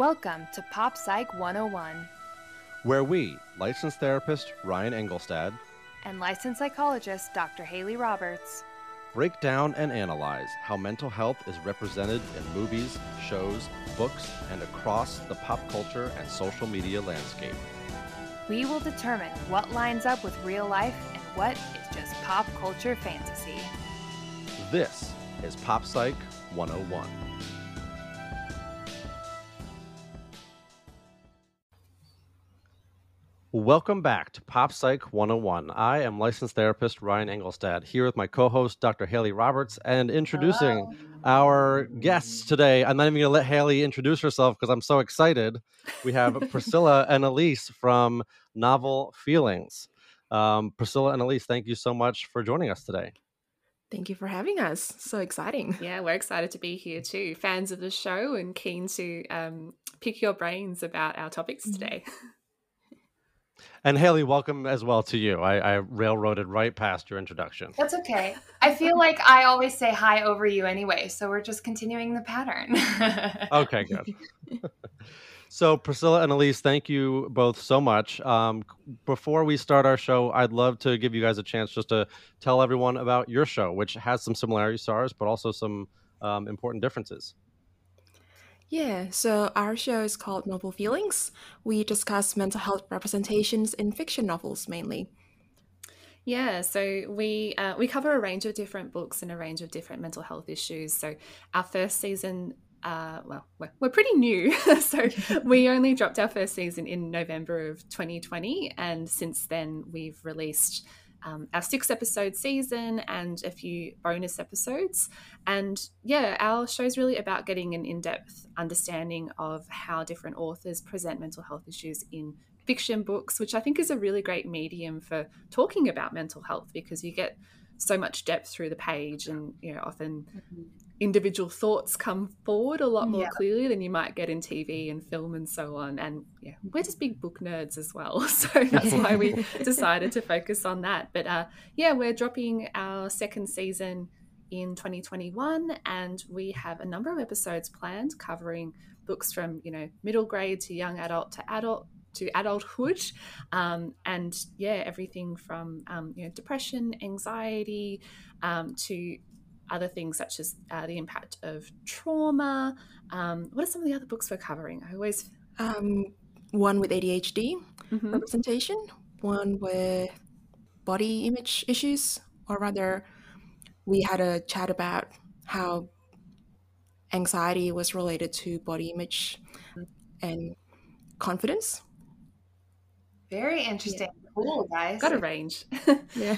Welcome to Pop Psych 101 where we, licensed therapist Ryan Engelstad, and licensed psychologist Dr. Haley Roberts, break down and analyze how mental health is represented in movies, shows, books, and across the pop culture and social media landscape. We will determine what lines up with real life and what is just pop culture fantasy. This is Pop Psych 101. Welcome back to Pop Psych 101. I am licensed therapist Ryan Engelstad here with my co host, Dr. Haley Roberts, and introducing Hello. our guests today. I'm not even going to let Haley introduce herself because I'm so excited. We have Priscilla and Elise from Novel Feelings. Um, Priscilla and Elise, thank you so much for joining us today. Thank you for having us. So exciting. Yeah, we're excited to be here too. Fans of the show and keen to um, pick your brains about our topics mm-hmm. And Haley, welcome as well to you. I, I, railroaded right past your introduction. That's okay. I feel like I always say hi over you anyway, so we're just continuing the pattern. okay, good. so, Priscilla and Elise, thank you both so much. Um, before we start our show, I'd love to give you guys a chance just to tell everyone about your show, which has some similarities to ours, but also some um, important differences. Yeah, so our show is called Novel Feelings. We discuss mental health representations in fiction novels mainly. Yeah, so we uh, we cover a range of different books and a range of different mental health issues. So our first season, uh, well, we're, we're pretty new, so we only dropped our first season in November of 2020, and since then we've released um, our six episode season and a few bonus episodes. And yeah, our show is really about getting an in depth understanding of how different authors present mental health issues in fiction books, which I think is a really great medium for talking about mental health because you get so much depth through the page and you know often mm-hmm individual thoughts come forward a lot more yeah. clearly than you might get in TV and film and so on. And yeah, we're just big book nerds as well. So that's why we decided to focus on that. But uh, yeah, we're dropping our second season in 2021 and we have a number of episodes planned covering books from, you know, middle grade to young adult to adult to adulthood um, and yeah everything from um, you know depression anxiety um, to other things such as uh, the impact of trauma. Um, what are some of the other books we're covering? I always um, one with ADHD mm-hmm. representation, one with body image issues, or rather, we had a chat about how anxiety was related to body image and confidence. Very interesting. Yeah cool, guys. Got a range. yeah.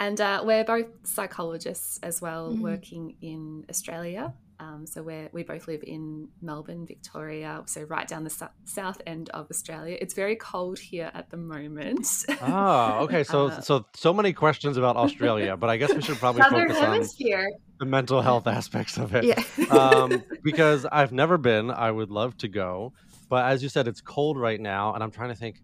and uh, we're both psychologists as well, mm. working in Australia. Um, so we we both live in Melbourne, Victoria, so right down the su- south end of Australia. It's very cold here at the moment. oh, okay. So uh, so so many questions about Australia, but I guess we should probably focus hemisphere. on the mental health aspects of it. Yeah. um, because I've never been. I would love to go, but as you said, it's cold right now, and I'm trying to think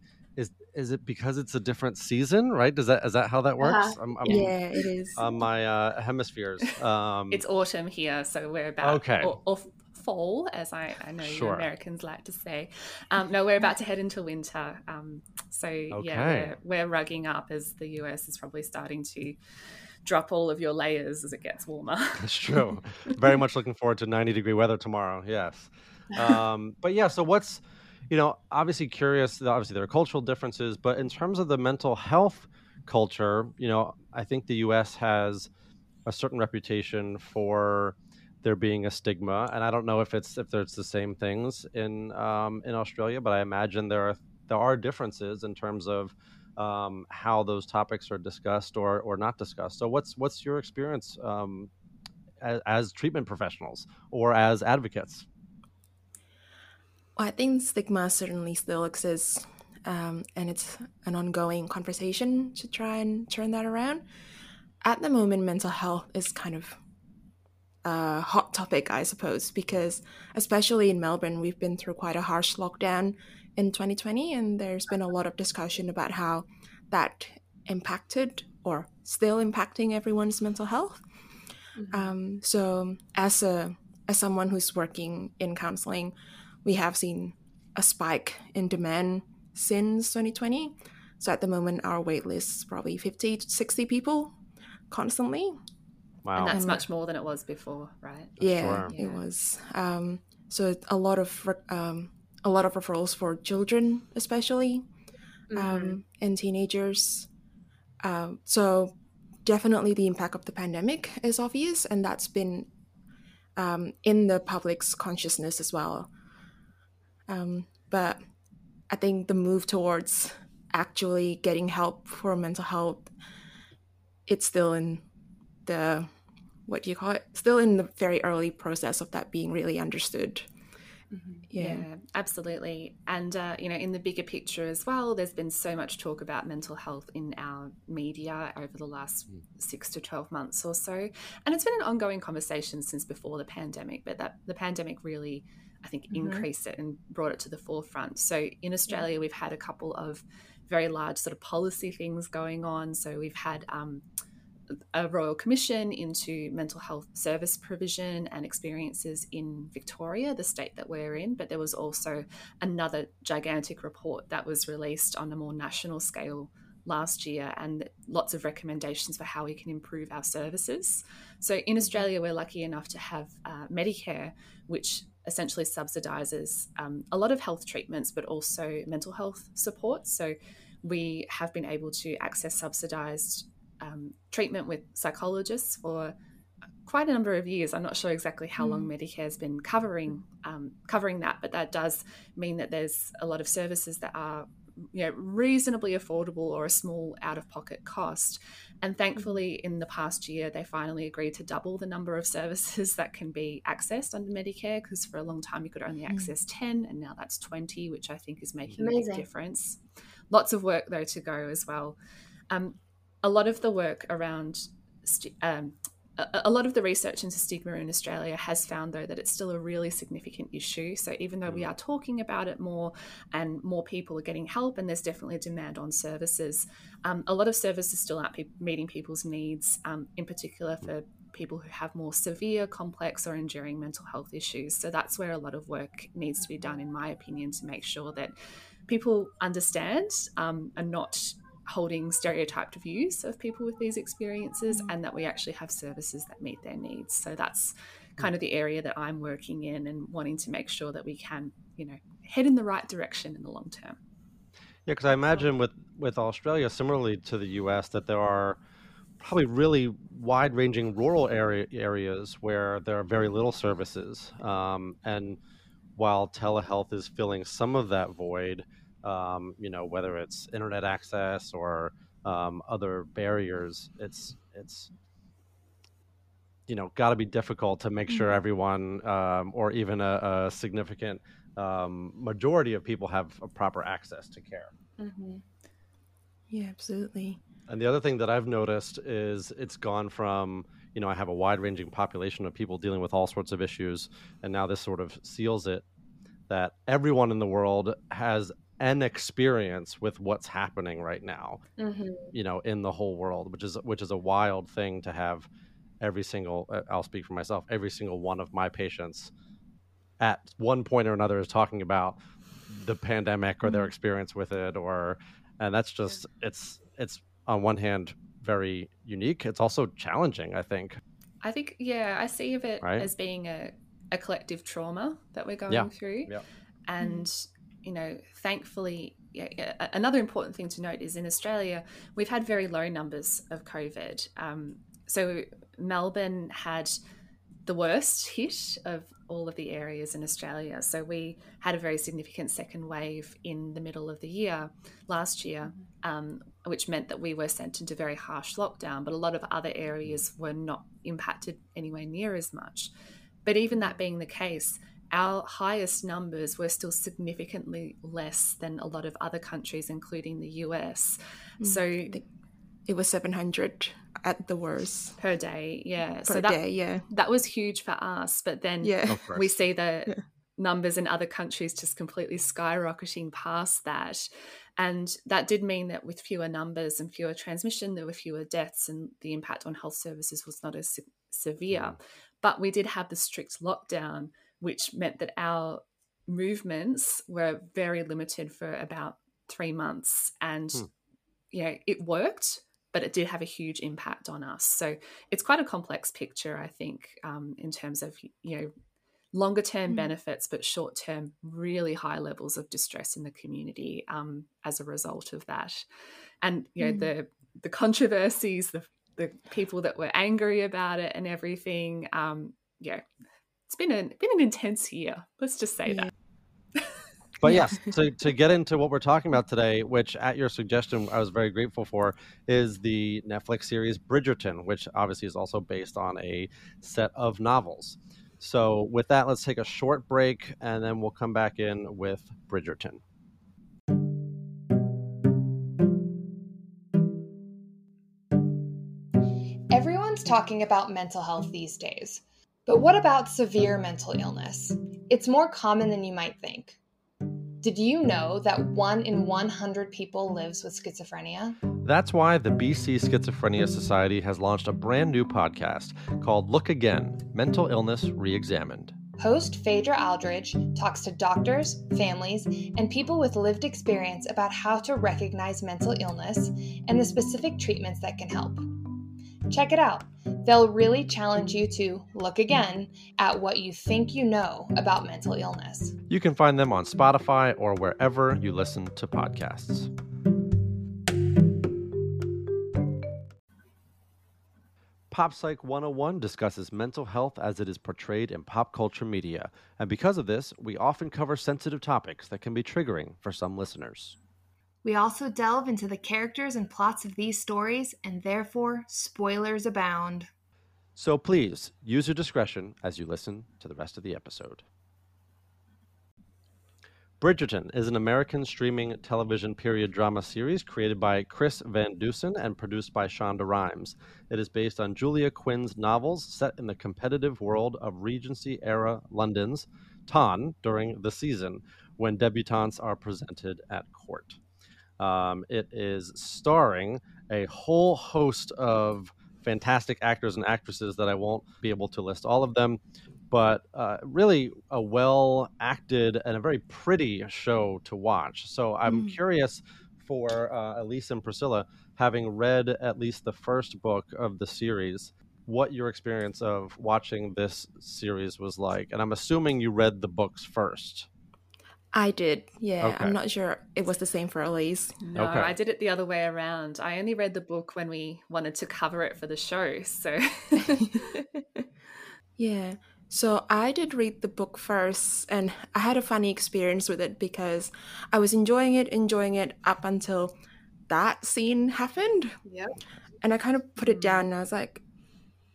is is it because it's a different season right? Does that is that how that works? Uh-huh. I'm, I'm, yeah it is. on my uh, hemispheres um, it's autumn here so we're about okay. or, or fall as i, I know sure. you americans like to say. Um, no we're about to head into winter um, so okay. yeah we're, we're rugging up as the us is probably starting to drop all of your layers as it gets warmer. That's true. Very much looking forward to 90 degree weather tomorrow yes. Um, but yeah so what's you know, obviously curious. Obviously, there are cultural differences, but in terms of the mental health culture, you know, I think the U.S. has a certain reputation for there being a stigma, and I don't know if it's if there's the same things in um, in Australia, but I imagine there are there are differences in terms of um, how those topics are discussed or or not discussed. So, what's what's your experience um, as, as treatment professionals or as advocates? I think stigma certainly still exists, um, and it's an ongoing conversation to try and turn that around. At the moment, mental health is kind of a hot topic, I suppose, because especially in Melbourne, we've been through quite a harsh lockdown in 2020, and there's been a lot of discussion about how that impacted or still impacting everyone's mental health. Mm-hmm. Um, so, as a as someone who's working in counseling, we have seen a spike in demand since 2020. So at the moment, our wait list is probably 50 to 60 people constantly. Wow. And that's And- much more than it was before, right? Yeah, Sure. it was. Um, so a lot of um, a lot of referrals for children, especially Mm-hmm. um, and teenagers. Um, so definitely the impact of the pandemic is obvious, and that's been um, in the public's consciousness as well. Um, but I think the move towards actually getting help for mental health, it's still in the what do you call it? Still in the very early process of that being really understood. Yeah. Yeah, absolutely. And, uh, you know, in the bigger picture as well, there's been so much talk about mental health in our media over the last six to 12 months or so. And it's been an ongoing conversation since before the pandemic, but that the pandemic really, I think, Mhm. increased it and brought it to the forefront. So in Australia, we've had a couple of very large sort of policy things going on. So we've had, um, a royal commission into mental health service provision and experiences in Victoria, the state that we're in. But there was also another gigantic report that was released on a more national scale last year and lots of recommendations for how we can improve our services. So in Australia, we're lucky enough to have uh, Medicare, which essentially subsidizes um, a lot of health treatments, but also mental health support. So we have been able to access subsidized um, treatment with psychologists for quite a number of years. I'm not sure exactly how long Medicare has been covering um, covering that, but that does mean that there's a lot of services that are you know reasonably affordable or a small out of pocket cost. And thankfully, in the past year, they finally agreed to double the number of services that can be accessed under Medicare because for a long time you could only access 10, and now that's 20, which I think is making a big difference. Lots of work though to go as well. Um, a lot of the work around st- um, a, a lot of the research into stigma in Australia has found though that it's still a really significant issue. So even though we are talking about it more and more people are getting help and there's definitely a demand on services, um, a lot of services still aren't pe- meeting people's needs, um, in particular for people who have more severe, complex, or enduring mental health issues. So that's where a lot of work needs to be done, in my opinion, to make sure that people understand um, and not holding stereotyped views of people with these experiences and that we actually have services that meet their needs. So that's kind of the area that I'm working in and wanting to make sure that we can, you know, head in the right direction in the long term. Yeah, because I imagine with with Australia, similarly to the U.S., that there are probably really wide-ranging rural area areas where there are very little services, um, and while telehealth is filling some of that void, um, you know, whether it's internet access or um, other barriers, it's it's you know got to be difficult to make sure everyone um, or even a, a significant um, majority of people have a proper access to care. Mm-hmm. Yeah, absolutely. And the other thing that I've noticed is it's gone from, you know, I have a wide ranging population of people dealing with all sorts of issues. And now this sort of seals it that everyone in the world has an experience with what's happening right now, Mm-hmm. you know, in the whole world, which is, which is a wild thing to have every single, uh, I'll speak for myself, every single one of my patients at one point or another is talking about the pandemic or their experience with it or, and that's just, it's, it's on one hand very unique. It's also challenging, I think. I think, yeah, I see of it Right. as being a, a collective trauma that we're going Yeah. through. Yeah. And, you know, thankfully, yeah, another important thing to note is in Australia, we've had very low numbers of COVID. Um, so Melbourne had the worst hit of all of the areas in Australia. So we had a very significant second wave in the middle of the year last year, um, which meant that we were sent into very harsh lockdown. But a lot of other areas were not impacted anywhere near as much. But even that being the case, our highest numbers were still significantly less than a lot of other countries, including the US. Mm, so It was 700 at the worst per day, yeah. per so that day. Yeah. that was huge for us. But then Yeah. Of we see the Yeah. numbers in other countries just completely skyrocketing past that. And that did mean that with fewer numbers and fewer transmission, there were fewer deaths, and the impact on health services was not as se- severe. Mm. But we did have the strict lockdown, which meant that our movements were very limited for about three months. And, Hmm. you know, it worked, but it did have a huge impact on us. So it's quite a complex picture, I think, um, in terms of, you know, longer term Mm. benefits, but short term, really high levels of distress in the community um, as a result of that. And, you know, Mm. the, the controversies, the, the people that were angry about it and everything, um, yeah, it's been an, been an intense year. Let's just say Yeah. that. But Yeah. yes, to, to get into what we're talking about today, which at your suggestion I was very grateful for, is the Netflix series Bridgerton, which obviously is also based on a set of novels. So, with that, let's take a short break and then we'll come back in with Bridgerton. Everyone's talking about mental health these days. But what about severe mental illness? It's more common than you might think. Did you know that 1 in 100 people lives with schizophrenia? That's why the BC Schizophrenia Society has launched a brand new podcast called Look Again Mental Illness Reexamined. Host Phaedra Aldridge talks to doctors, families, and people with lived experience about how to recognize mental illness and the specific treatments that can help. Check it out. They'll really challenge you to look again at what you think you know about mental illness. You can find them on Spotify or wherever you listen to podcasts. Pop Psych 101 discusses mental health as it is portrayed in pop culture media, and because of this, we often cover sensitive topics that can be triggering for some listeners. We also delve into the characters and plots of these stories, and therefore, spoilers abound. So please use your discretion as you listen to the rest of the episode. Bridgerton is an American streaming television period drama series created by Chris Van Dusen and produced by Shonda Rhimes. It is based on Julia Quinn's novels set in the competitive world of Regency era London's Ton during the season when debutantes are presented at court. Um, it is starring a whole host of fantastic actors and actresses that I won't be able to list all of them, but uh, really a well acted and a very pretty show to watch. So I'm Mm. curious for uh, Elise and Priscilla, having read at least the first book of the series, what your experience of watching this series was like. And I'm assuming you read the books first. I did. Yeah, Okay. I'm not sure it was the same for Elise. No, Okay. I did it the other way around. I only read the book when we wanted to cover it for the show. So, Yeah. So I did read the book first, and I had a funny experience with it because I was enjoying it, enjoying it up until that scene happened. Yeah. And I kind of put it mm. down and I was like,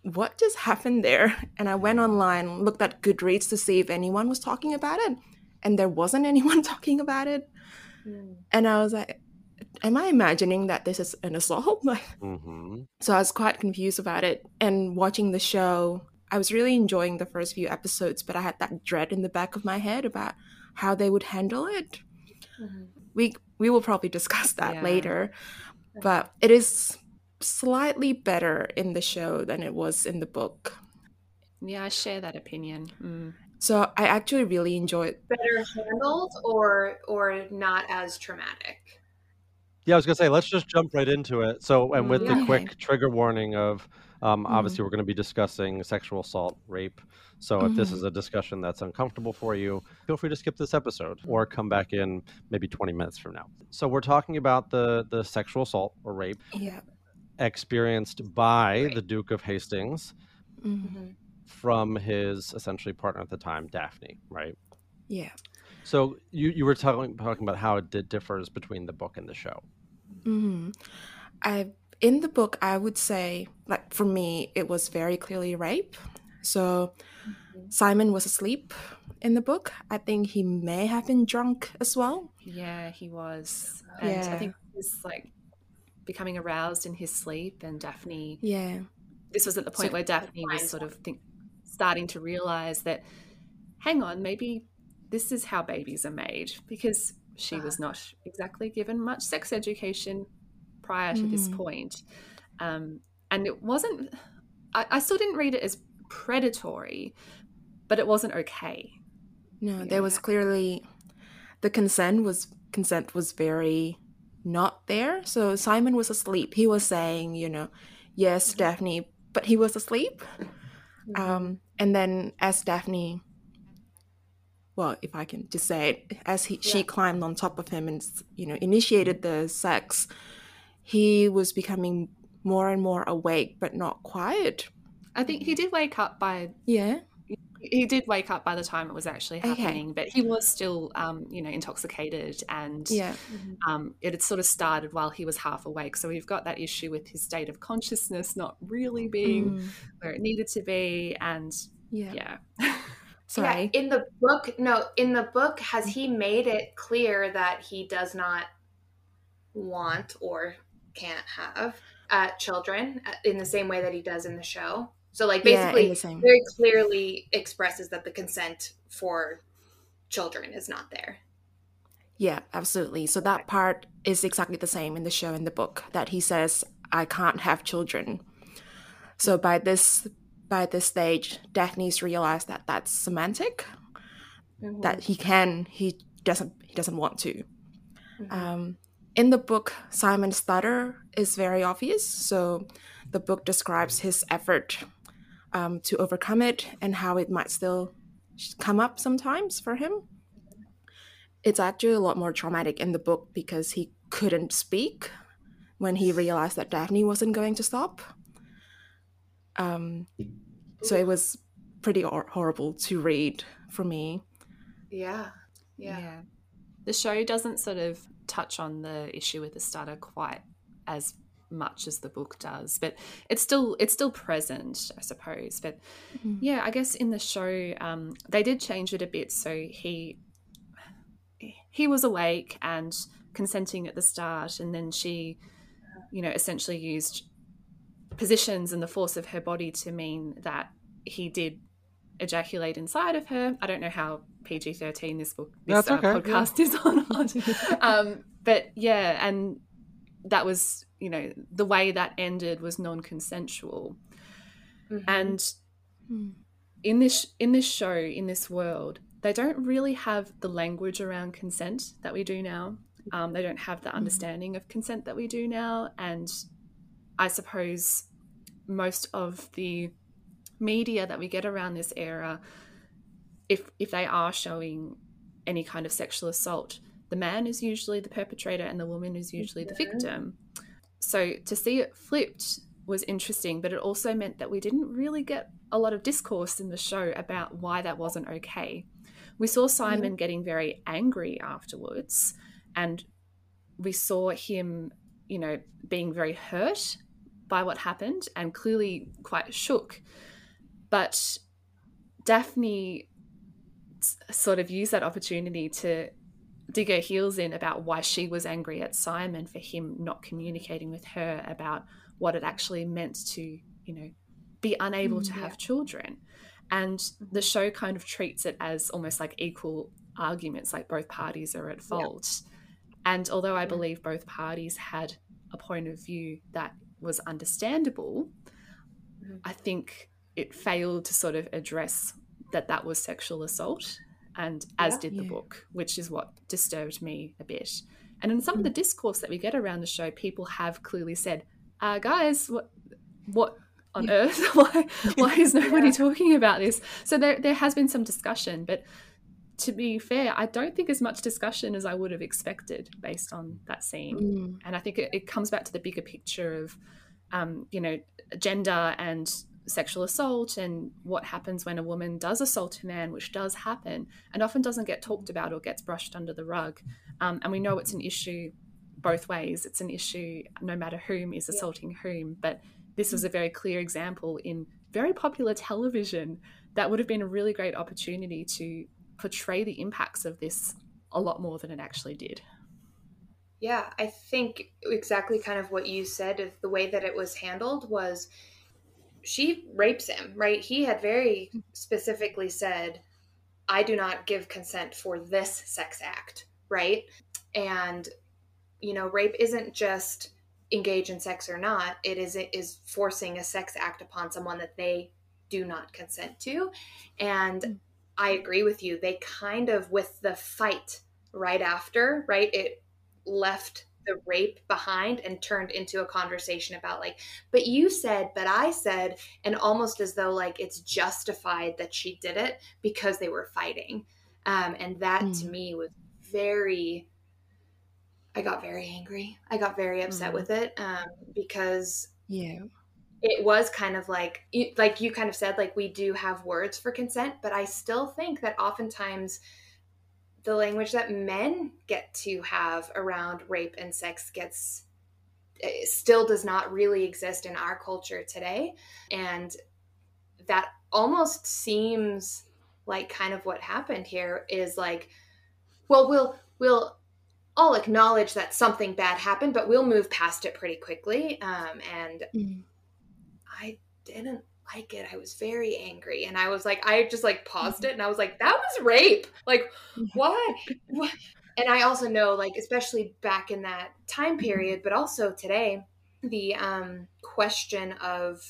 what just happened there? And I went online, looked at Goodreads to see if anyone was talking about it. And there wasn't anyone talking about it. And I was like, am I imagining that this is an assault? Like, hmm so I was quite confused about it. And watching the show, I was really enjoying the first few episodes, but I had that dread in the back of my head about how they would handle it. We we will probably discuss that Yeah. later. But it is slightly better in the show than it was in the book. Yeah, I share that opinion. Mm. So I actually really enjoyed Better handled or or not as traumatic? Yeah, I was gonna say let's just jump right into it. So, and with the quick trigger warning of, um, Mm-hmm. obviously we're going to be discussing sexual assault, rape. So, if this Mhm. is a discussion that's uncomfortable for you, feel free to skip this episode or come back in maybe 20 minutes from now. So, we're talking about the the sexual assault or rape yeah. experienced by Right. the Duke of Hastings Mhm. From his essentially partner at the time, Daphne. Right. Yeah. So, you you were talking talking about how it did differs between the book and the show. hmm I in the book, I would say, like for me, it was very clearly rape. So Simon was asleep in the book. I think he may have been drunk as well. Yeah, he was. And I think he was like becoming aroused in his sleep. And Daphne, Yeah. this was at the point So- where Daphne was sort of think, starting to realize that, hang on, maybe this is how babies are made because she was not exactly given much sex education prior to this Mhm. point. Um, and it wasn't, I, I still didn't read it as predatory, but it wasn't okay. No, there was clearly the consent was consent was very not there. So Simon was asleep. He was saying, you know, yes, Mm-hmm. Daphne, but he was asleep. Mm-hmm. Um, and then as Daphne, well, if I can just say it, as he, she climbed on top of him and you know initiated the sex, he was becoming more and more awake, but not quiet. I think he did wake up by Yeah. He did wake up by the time it was actually Okay. happening, but he was still, um, you know, intoxicated, and Yeah. um, it had sort of started while he was half awake. So we've got that issue with his state of consciousness not really being Mm, where it needed to be, and yeah. yeah, Sorry. Yeah, in the book, no, in the book, has he made it clear that he does not want or can't have uh, children uh, in the same way that he does in the show? So, like, basically, same. very clearly expresses that the consent for children is not there. Yeah, absolutely. So that part is exactly the same in the show and the book that he says I can't have children. So by this by this stage, Daphne's realized that that's semantic. That he can, he doesn't, he doesn't want to. Um, in the book, Simon's stutter is very obvious. So the book describes his effort um, to overcome it and how it might still come up sometimes for him it's actually a lot more traumatic in the book because he couldn't speak when he realized that Daphne wasn't going to stop. Um, so it was pretty hor- horrible to read for me. Yeah. Yeah. The show doesn't sort of touch on the issue with the stutter quite as much as the book does, but it's still it's still present, I suppose. But Mhm. yeah, I guess in the show um, they did change it a bit, so he he was awake and consenting at the start, and then she, you know, essentially used positions and the force of her body to mean that he did ejaculate inside of her. I don't know how PG thirteen this book this uh, okay, yeah. podcast is or not. um, but yeah, and that was you know the way that ended was non-consensual, Mhm. and Mm. in this in this show in this world they don't really have the language around consent that we do now. Um, they don't have the understanding of consent that we do now. And i suppose most of the media that we get around this era if if they are showing any kind of sexual assault the man is usually the perpetrator and the woman is usually the victim so to see it flipped was interesting, but it also meant that we didn't really get a lot of discourse in the show about why that wasn't okay. We saw Simon getting very angry afterwards, and we saw him, you know, being very hurt by what happened and clearly quite shook. But Daphne sort of used that opportunity to dig her heels in about why she was angry at Simon for him not communicating with her about what it actually meant to, you know, be unable to have children. And the show kind of treats it as almost like equal arguments, like both parties are at fault. And although I believe both parties had a point of view that was understandable, Mhm. I think it failed to sort of address that that was sexual assault, and as Yeah. did the Yeah. book, which is what disturbed me a bit. And in some of the discourse that we get around the show, people have clearly said, uh, "Guys, what, what on earth? why, why is nobody talking about this?" So there, there has been some discussion, but to be fair, I don't think as much discussion as I would have expected based on that scene. Mm. And I think it, it comes back to the bigger picture of, um, you know, gender and sexual assault and what happens when a woman does assault a man, which does happen and often doesn't get talked about or gets brushed under the rug. Um, and we know it's an issue both ways. It's an issue no matter whom is assaulting whom. But this was a very clear example in very popular television that would have been a really great opportunity to portray the impacts of this a lot more than it actually did. Yeah, I think exactly kind of what you said of the way that it was handled was she rapes him, right? He had very specifically said, I do not give consent for this sex act, right? And you know, rape isn't just engage in sex or not. It is it is forcing a sex act upon someone that they do not consent to. And mm. I agree with you. They kind of, with the fight right after, right, it left the rape behind and turned into a conversation about like but you said but i said and almost as though like it's justified that she did it because they were fighting um, and that mm. to me was very i got very angry i got very upset mm. with it um, because yeah it was kind of like like you kind of said like we do have words for consent but i still think that oftentimes the language that men get to have around rape and sex gets still does not really exist in our culture today and that almost seems like kind of what happened here is like well we'll we'll all acknowledge that something bad happened but we'll move past it pretty quickly um, and mm. i didn't like it. I was very angry. And I was like, I just like paused mm-hmm. it and I was like, that was rape. Like, what? what? And I also know, like, especially back in that time mm-hmm. period, but also today, the um, question of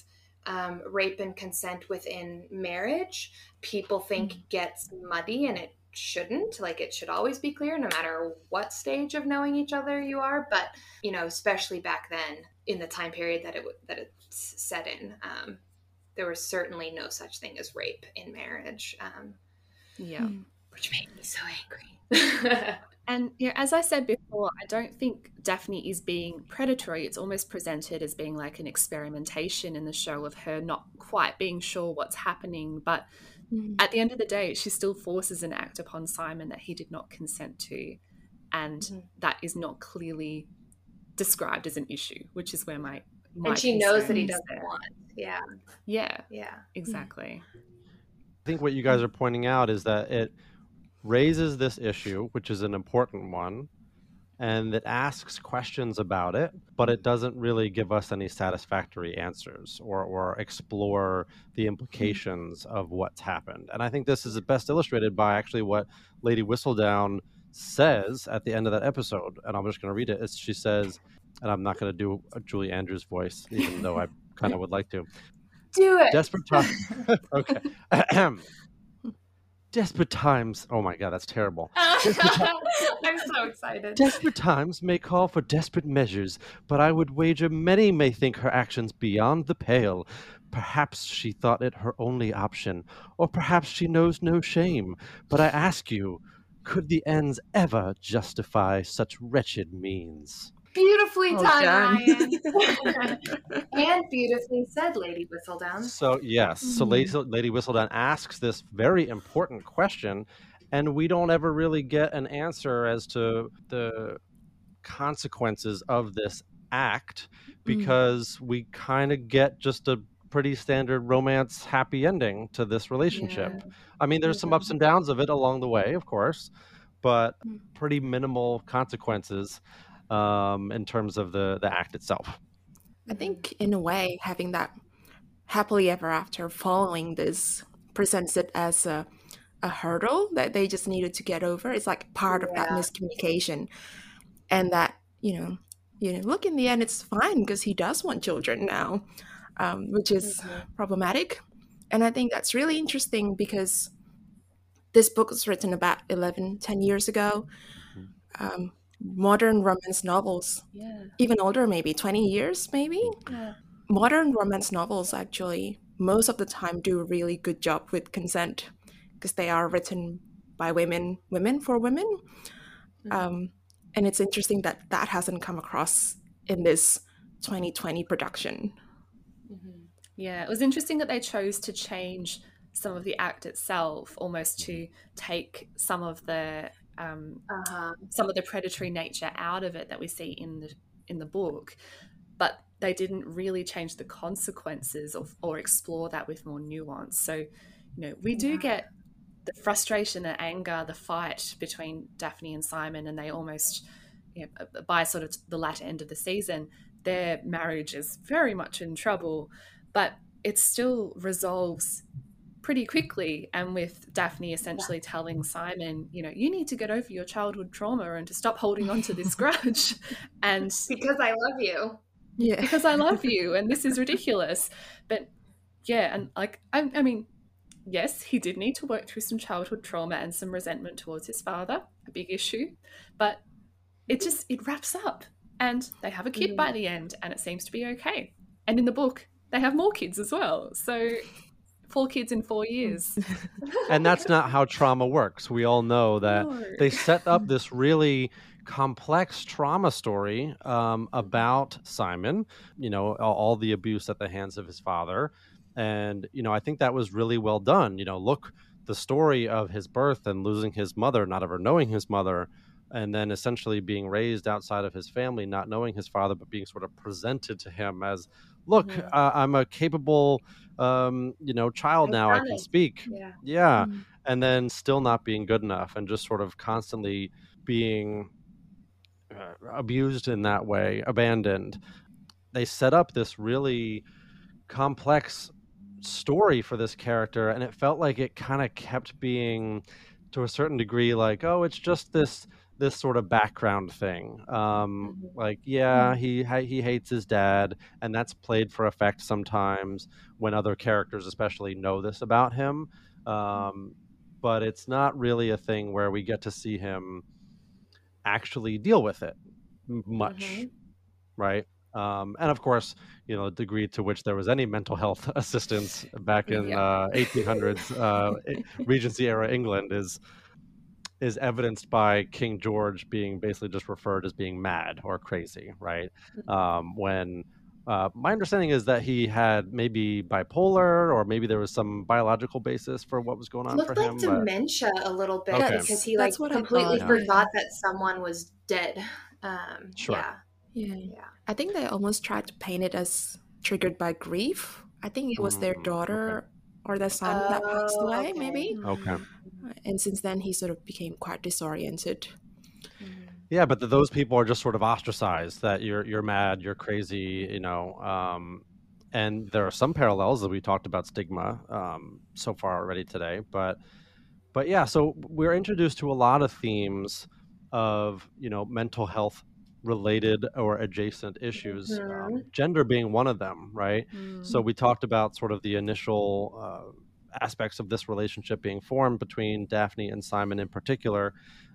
um, rape and consent within marriage, people think mm-hmm. gets muddy and it shouldn't. Like, it should always be clear no matter what stage of knowing each other you are. But, you know, especially back then in the time period that it, that it's set in. Um, there was certainly no such thing as rape in marriage. Um, yeah, hmm. which made me so angry. and yeah, as I said before, I don't think Daphne is being predatory. It's almost presented as being like an experimentation in the show of her not quite being sure what's happening, but mm. at the end of the day, she still forces an act upon Simon that he did not consent to, and mm. that is not clearly described as an issue, which is where my and she knows that he doesn't want. Yeah. Yeah. Yeah. Mm-hmm. Exactly. I think what you guys are pointing out is that it raises this issue, which is an important one, and it asks questions about it, but it doesn't really give us any satisfactory answers or, or explore the implications mm-hmm. of what's happened. And I think this is best illustrated by actually what Lady Whistledown says at the end of that episode. And I'm just going to read it. It's, she says, and I'm not going to do a Julie Andrews voice, even though I kind of would like to. Do it. Desperate times. okay. Desperate times. Oh my God, that's terrible. I'm so excited. Desperate times may call for desperate measures, but I would wager many may think her actions beyond the pale. Perhaps she thought it her only option, or perhaps she knows no shame. But I ask you, could the ends ever justify such wretched means? Beautifully oh, done, Ryan. and beautifully said, Lady Whistledown. So yes, mm-hmm. so Lady, Lady Whistledown asks this very important question, and we don't ever really get an answer as to the consequences of this act mm. because mm. we kind of get just a pretty standard romance happy ending to this relationship. Yeah. I mean, there's some ups and downs of it along the way, of course, but mm. pretty minimal consequences um, in terms of the the act itself. I think, in a way, having that happily ever after following this presents it as a a hurdle that they just needed to get over. It's like part yeah. of that miscommunication, and that you know, you know, look in the end, it's fine because he does want children now, um, which is mm-hmm. problematic. And I think that's really interesting because this book was written about 11, 10 years ago. Mm-hmm. Um, modern romance novels, yeah. even older, maybe 20 years, maybe. Yeah. Modern romance novels actually, most of the time, do a really good job with consent because they are written by women, women for women. Mm-hmm. Um, and it's interesting that that hasn't come across in this 2020 production. Mm-hmm. Yeah, it was interesting that they chose to change some of the act itself almost to take some of the um, uh-huh. some of the predatory nature out of it that we see in the in the book, but they didn't really change the consequences of, or explore that with more nuance. So, you know, we do yeah. get the frustration, the anger, the fight between Daphne and Simon, and they almost, you know, by sort of the latter end of the season, their marriage is very much in trouble, but it still resolves pretty quickly and with daphne essentially yeah. telling simon you know you need to get over your childhood trauma and to stop holding on to this grudge and because i love you yeah because i love you and this is ridiculous but yeah and like I, I mean yes, he did need to work through some childhood trauma and some resentment towards his father, a big issue, but it just it wraps up and they have a kid mm. by the end and it seems to be okay. And in the book, they have more kids as well. So four kids in four years. and that's not how trauma works. We all know that no. they set up this really complex trauma story um, about Simon, you know, all, all, the abuse at the hands of his father. And, you know, I think that was really well done. You know, look, the story of his birth and losing his mother, not ever knowing his mother, and then essentially being raised outside of his family, not knowing his father, but being sort of presented to him as, look, uh, I'm a capable, um, you know, child now. I can speak. Yeah. yeah. Mm-hmm. And then still not being good enough and just sort of constantly being uh, abused in that way, abandoned. They set up this really complex story for this character, and it felt like it kind of kept being, to a certain degree, like, oh, it's just this this sort of background thing. Um, mm-hmm. Like, yeah, mm-hmm. he he hates his dad, and that's played for effect sometimes when other characters, especially, know this about him. Mm-hmm. Um, but it's not really a thing where we get to see him actually deal with it much, mm-hmm. right? Um, and of course, you know, the degree to which there was any mental health assistance back in yeah. uh, 1800s uh, Regency era England is is evidenced by King George being basically just referred as being mad or crazy, right? Mm-hmm. Um, when uh, my understanding is that he had maybe bipolar, or maybe there was some biological basis for what was going on for him. Looked like dementia but... a little bit okay. because he like completely forgot that someone was dead. Um, sure. Yeah. yeah, yeah. I think they almost tried to paint it as triggered by grief. I think it was mm, their daughter okay. Or their son that passed oh, away, okay. maybe. Okay. And since then, he sort of became quite disoriented. Yeah, but the, those people are just sort of ostracized that you're you're mad, you're crazy, you know. Um, and there are some parallels that we talked about stigma um, so far already today, but but yeah, so we're introduced to a lot of themes of you know mental health related or adjacent issues, mm-hmm. um, gender being one of them, right? Mm-hmm. So we talked about sort of the initial. Uh, aspects of this relationship being formed between Daphne and Simon in particular,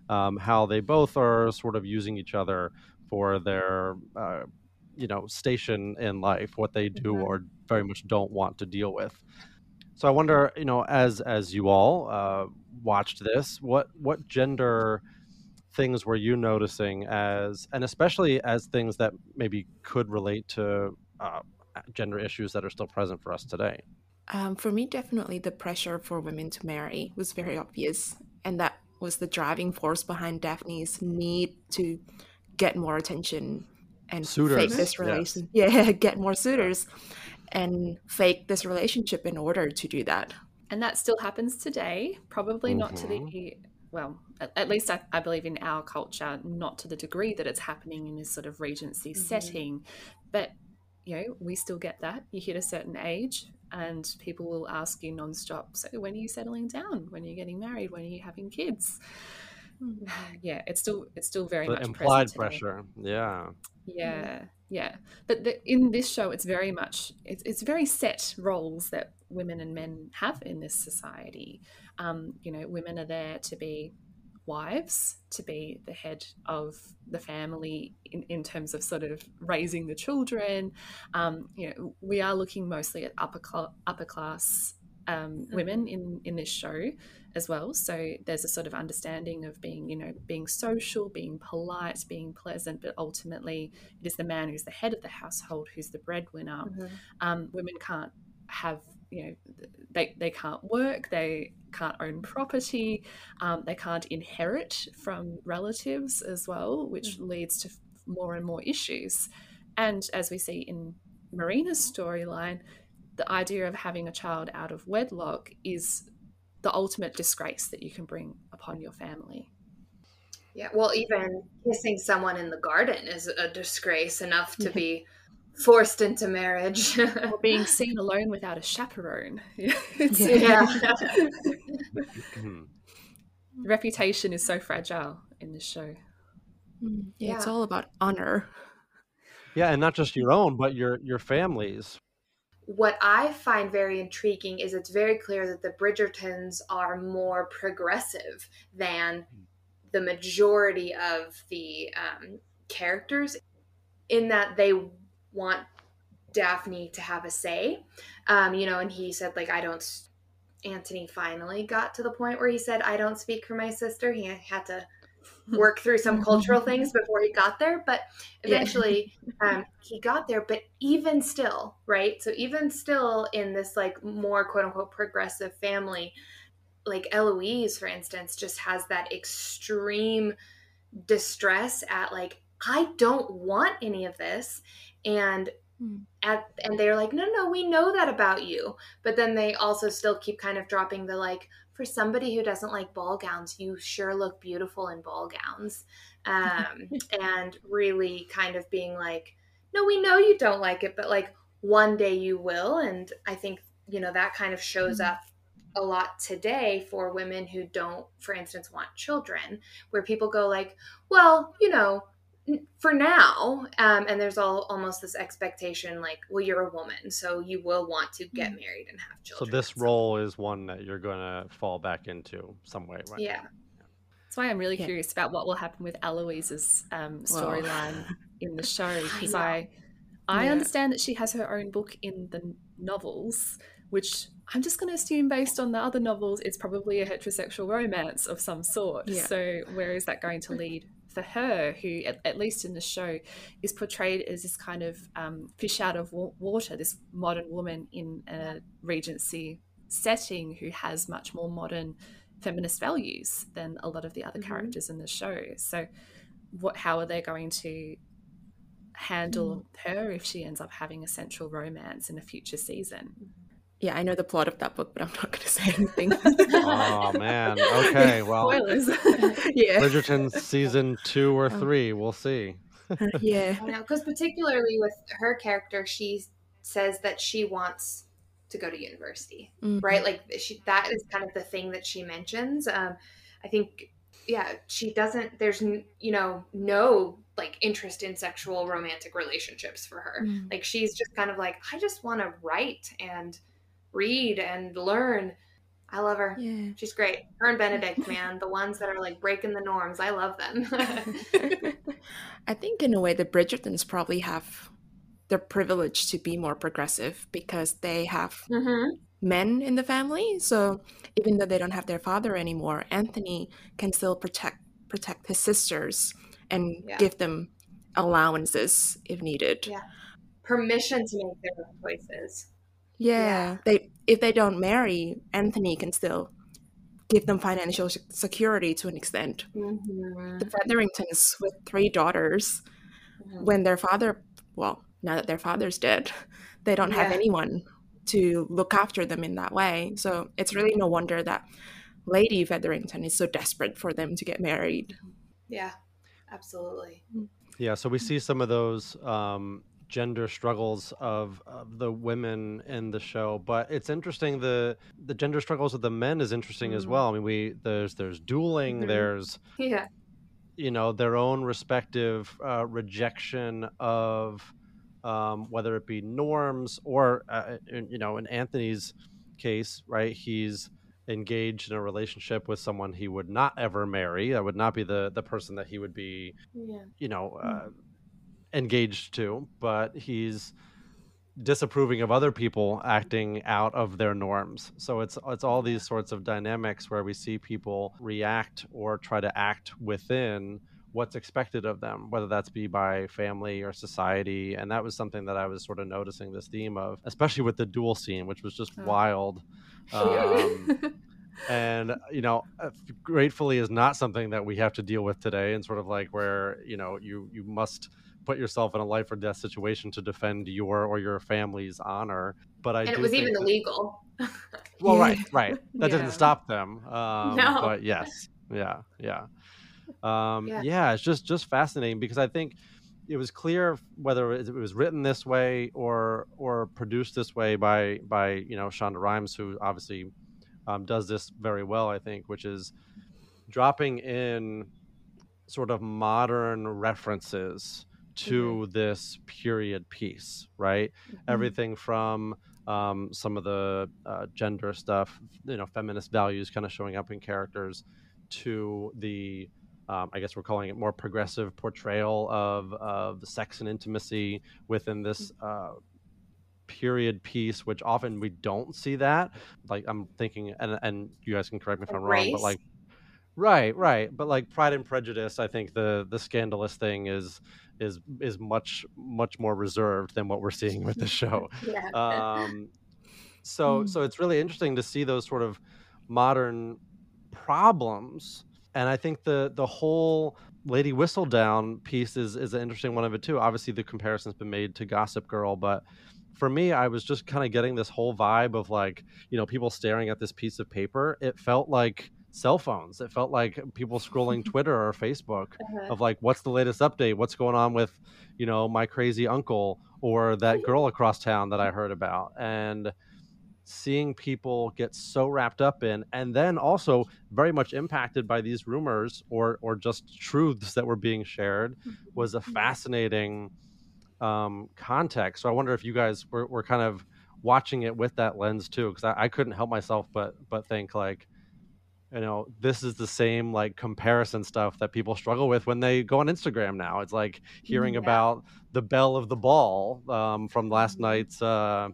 um, how they both are sort of using each other for their uh, you know station in life what they do mm-hmm. or very much don't want to deal with so i wonder you know as as you all uh, watched this what what gender things were you noticing as and especially as things that maybe could relate to uh, gender issues that are still present for us today um, for me definitely the pressure for women to marry was very obvious and that was the driving force behind Daphne's need to get more attention and suitors. fake this relation. Yes. Yeah, get more suitors and fake this relationship in order to do that. And that still happens today, probably mm-hmm. not to the mm-hmm. Well, at, at least I, I, believe in our culture, not to the degree that it's happening in this sort of regency mm-hmm. setting. But you know, we still get that. You hit a certain age, and people will ask you nonstop, so when are you settling down? When are you getting married? When are you having kids? Mm-hmm. Yeah, it's still it's still very the much implied pressure. Yeah. Yeah, yeah. But the, in this show, it's very much it's it's very set roles that women and men have in this society. Um, you know, women are there to be wives to be the head of the family in, in terms of sort of raising the children. Um, you know, we are looking mostly at upper cl- upper class um, mm-hmm. women in in this show as well. So there's a sort of understanding of being, you know, being social, being polite, being pleasant, but ultimately it is the man who's the head of the household who's the breadwinner. Mm-hmm. Um, women can't have you know they, they can't work they can't own property um, they can't inherit from relatives as well which mm-hmm. leads to more and more issues. And as we see in marina's storyline the idea of having a child out of wedlock is the ultimate disgrace that you can bring upon your family. Yeah well even kissing someone in the garden is a disgrace enough to be forced into marriage or being seen alone without a chaperone. yeah. Hmm. reputation is so fragile in this show. Mm, yeah, yeah, it's all about honor. Yeah, and not just your own, but your your family's. what I find very intriguing is it's very clear that the Bridgertons are more progressive than the majority of the um, characters, in that they want Daphne to have a say. Um, you know, and he said, like, I don't. Anthony finally got to the point where he said, I don't speak for my sister. He had to work through some cultural things before he got there but eventually yeah. um, he got there but even still right so even still in this like more quote unquote progressive family like eloise for instance just has that extreme distress at like i don't want any of this and hmm. at and they're like no no we know that about you but then they also still keep kind of dropping the like for somebody who doesn't like ball gowns, you sure look beautiful in ball gowns. Um, and really kind of being like, no, we know you don't like it, but like one day you will. And I think, you know, that kind of shows mm-hmm. up a lot today for women who don't, for instance, want children, where people go like, well, you know, for now um, and there's all almost this expectation like well you're a woman so you will want to get mm. married and have children so this role is one that you're going to fall back into some way right yeah that's why i'm really yeah. curious about what will happen with eloise's um, storyline in the show because i i, yeah. understand that she has her own book in the novels which I'm just going to assume, based on the other novels, it's probably a heterosexual romance of some sort. Yeah. So, where is that going to lead for her, who at, at, least in the show is portrayed as this kind of um, fish out of water, this modern woman in a Regency setting who has much more modern feminist values than a lot of the other mm-hmm. characters in the show. So, what how are they going to handle mm. her if she ends up having a central romance in a future season? Yeah, I know the plot of that book, but I'm not going to say anything. oh man. Okay. Well, spoilers. yeah. Bridgerton season two or oh. three. We'll see. yeah. because particularly with her character, she says that she wants to go to university, mm-hmm. right? Like she, that is kind of the thing that she mentions. Um, I think, yeah, she doesn't. There's you know no like interest in sexual romantic relationships for her. Mm. Like she's just kind of like I just want to write and read and learn. I love her. Yeah. She's great. Her and Benedict, man, the ones that are like breaking the norms. I love them. I think in a way the Bridgertons probably have the privilege to be more progressive because they have mm-hmm. men in the family. So even though they don't have their father anymore, Anthony can still protect protect his sisters and yeah. give them allowances if needed. Yeah. Permission to make their own choices. Yeah, they if they don't marry, Anthony can still give them financial security to an extent. Mm-hmm. The Featheringtons with three daughters, mm-hmm. when their father, well, now that their father's dead, they don't yeah. have anyone to look after them in that way. So it's really no wonder that Lady Featherington is so desperate for them to get married. Yeah, absolutely. Yeah, so we see some of those um, gender struggles of, of, the women in the show but it's interesting the the gender struggles of the men is interesting mm. as well i mean we there's there's dueling mm-hmm. there's yeah you know their own respective uh, rejection of um, whether it be norms or uh, in, you know in anthony's case right he's engaged in a relationship with someone he would not ever marry that would not be the the person that he would be yeah. you know uh, mm engaged to, but he's disapproving of other people acting out of their norms. So it's it's all these sorts of dynamics where we see people react or try to act within what's expected of them, whether that's be by family or society. And that was something that I was sort of noticing this theme of, especially with the duel scene, which was just oh. wild. Um, and you know uh, gratefully is not something that we have to deal with today and sort of like where you know you you must put yourself in a life or death situation to defend your or your family's honor. But I and it was even that, illegal. well, right, right. That yeah. didn't stop them. Um, no. But yes, yeah, yeah, um, yeah. Yeah, it's just just fascinating because I think it was clear whether it was written this way or or produced this way by by you know Shonda Rhimes, who obviously um, does this very well, I think, which is dropping in sort of modern references to mm-hmm. this period piece, right? Mm-hmm. Everything from um, some of the uh, gender stuff, you know, feminist values kind of showing up in characters, to the um, I guess we're calling it more progressive portrayal of of sex and intimacy within this uh, period piece, which often we don't see that. Like I'm thinking, and and you guys can correct me if I'm Race? wrong, but like Right, right. But like Pride and Prejudice, I think the the scandalous thing is is is much much more reserved than what we're seeing with the show. Yeah. Um, so Mm. so it's really interesting to see those sort of modern problems, and I think the the whole Lady Whistledown piece is is an interesting one of it too. Obviously, the comparison's been made to Gossip Girl, but for me, I was just kind of getting this whole vibe of like you know people staring at this piece of paper. It felt like cell phones. It felt like people scrolling Twitter or Facebook Uh-huh. of like what's the latest update? What's going on with you know my crazy uncle or that girl across town that i heard about? And seeing people get so wrapped up in and then also very much impacted by these rumors or or just truths that were being shared was a fascinating um, context. So i wonder if you guys were, were kind of watching it with that lens too because I, I couldn't help myself but but think like you know this is the same like comparison stuff that people struggle with when they go on instagram now it's like hearing Yeah. about the belle of the ball um, from last night's uh,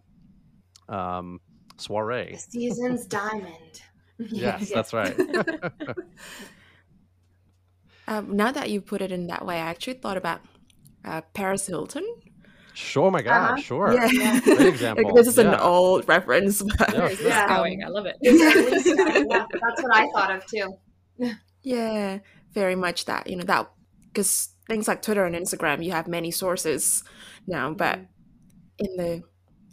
um, soiree The season's diamond. yes that's right Um, now that you put it in that way, I actually thought about uh, Perez Hilton. Sure my god Uh-huh. sure Yeah. great example this is an old reference, but Yeah. Where's Yeah. going? I love it. At yeah, that's what I thought of too. yeah, very much that you know that because things like Twitter and Instagram, you have many sources now, but in the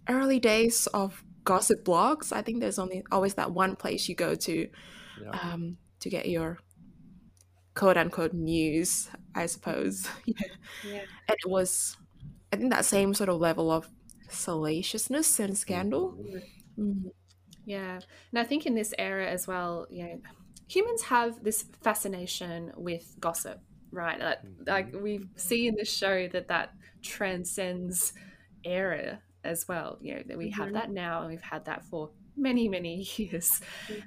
early days of gossip blogs, I think there's only always that one place you go to Yeah. um, to get your quote unquote news, I suppose. yeah. Yeah. And it was, I think, that same sort of level of salaciousness and scandal. Mhm. Yeah. And I think in this era as well, you know, humans have this fascination with gossip, right? Like, like we see in this show that that transcends era as well. You know, that we have Mhm. that now and we've had that for many, many years.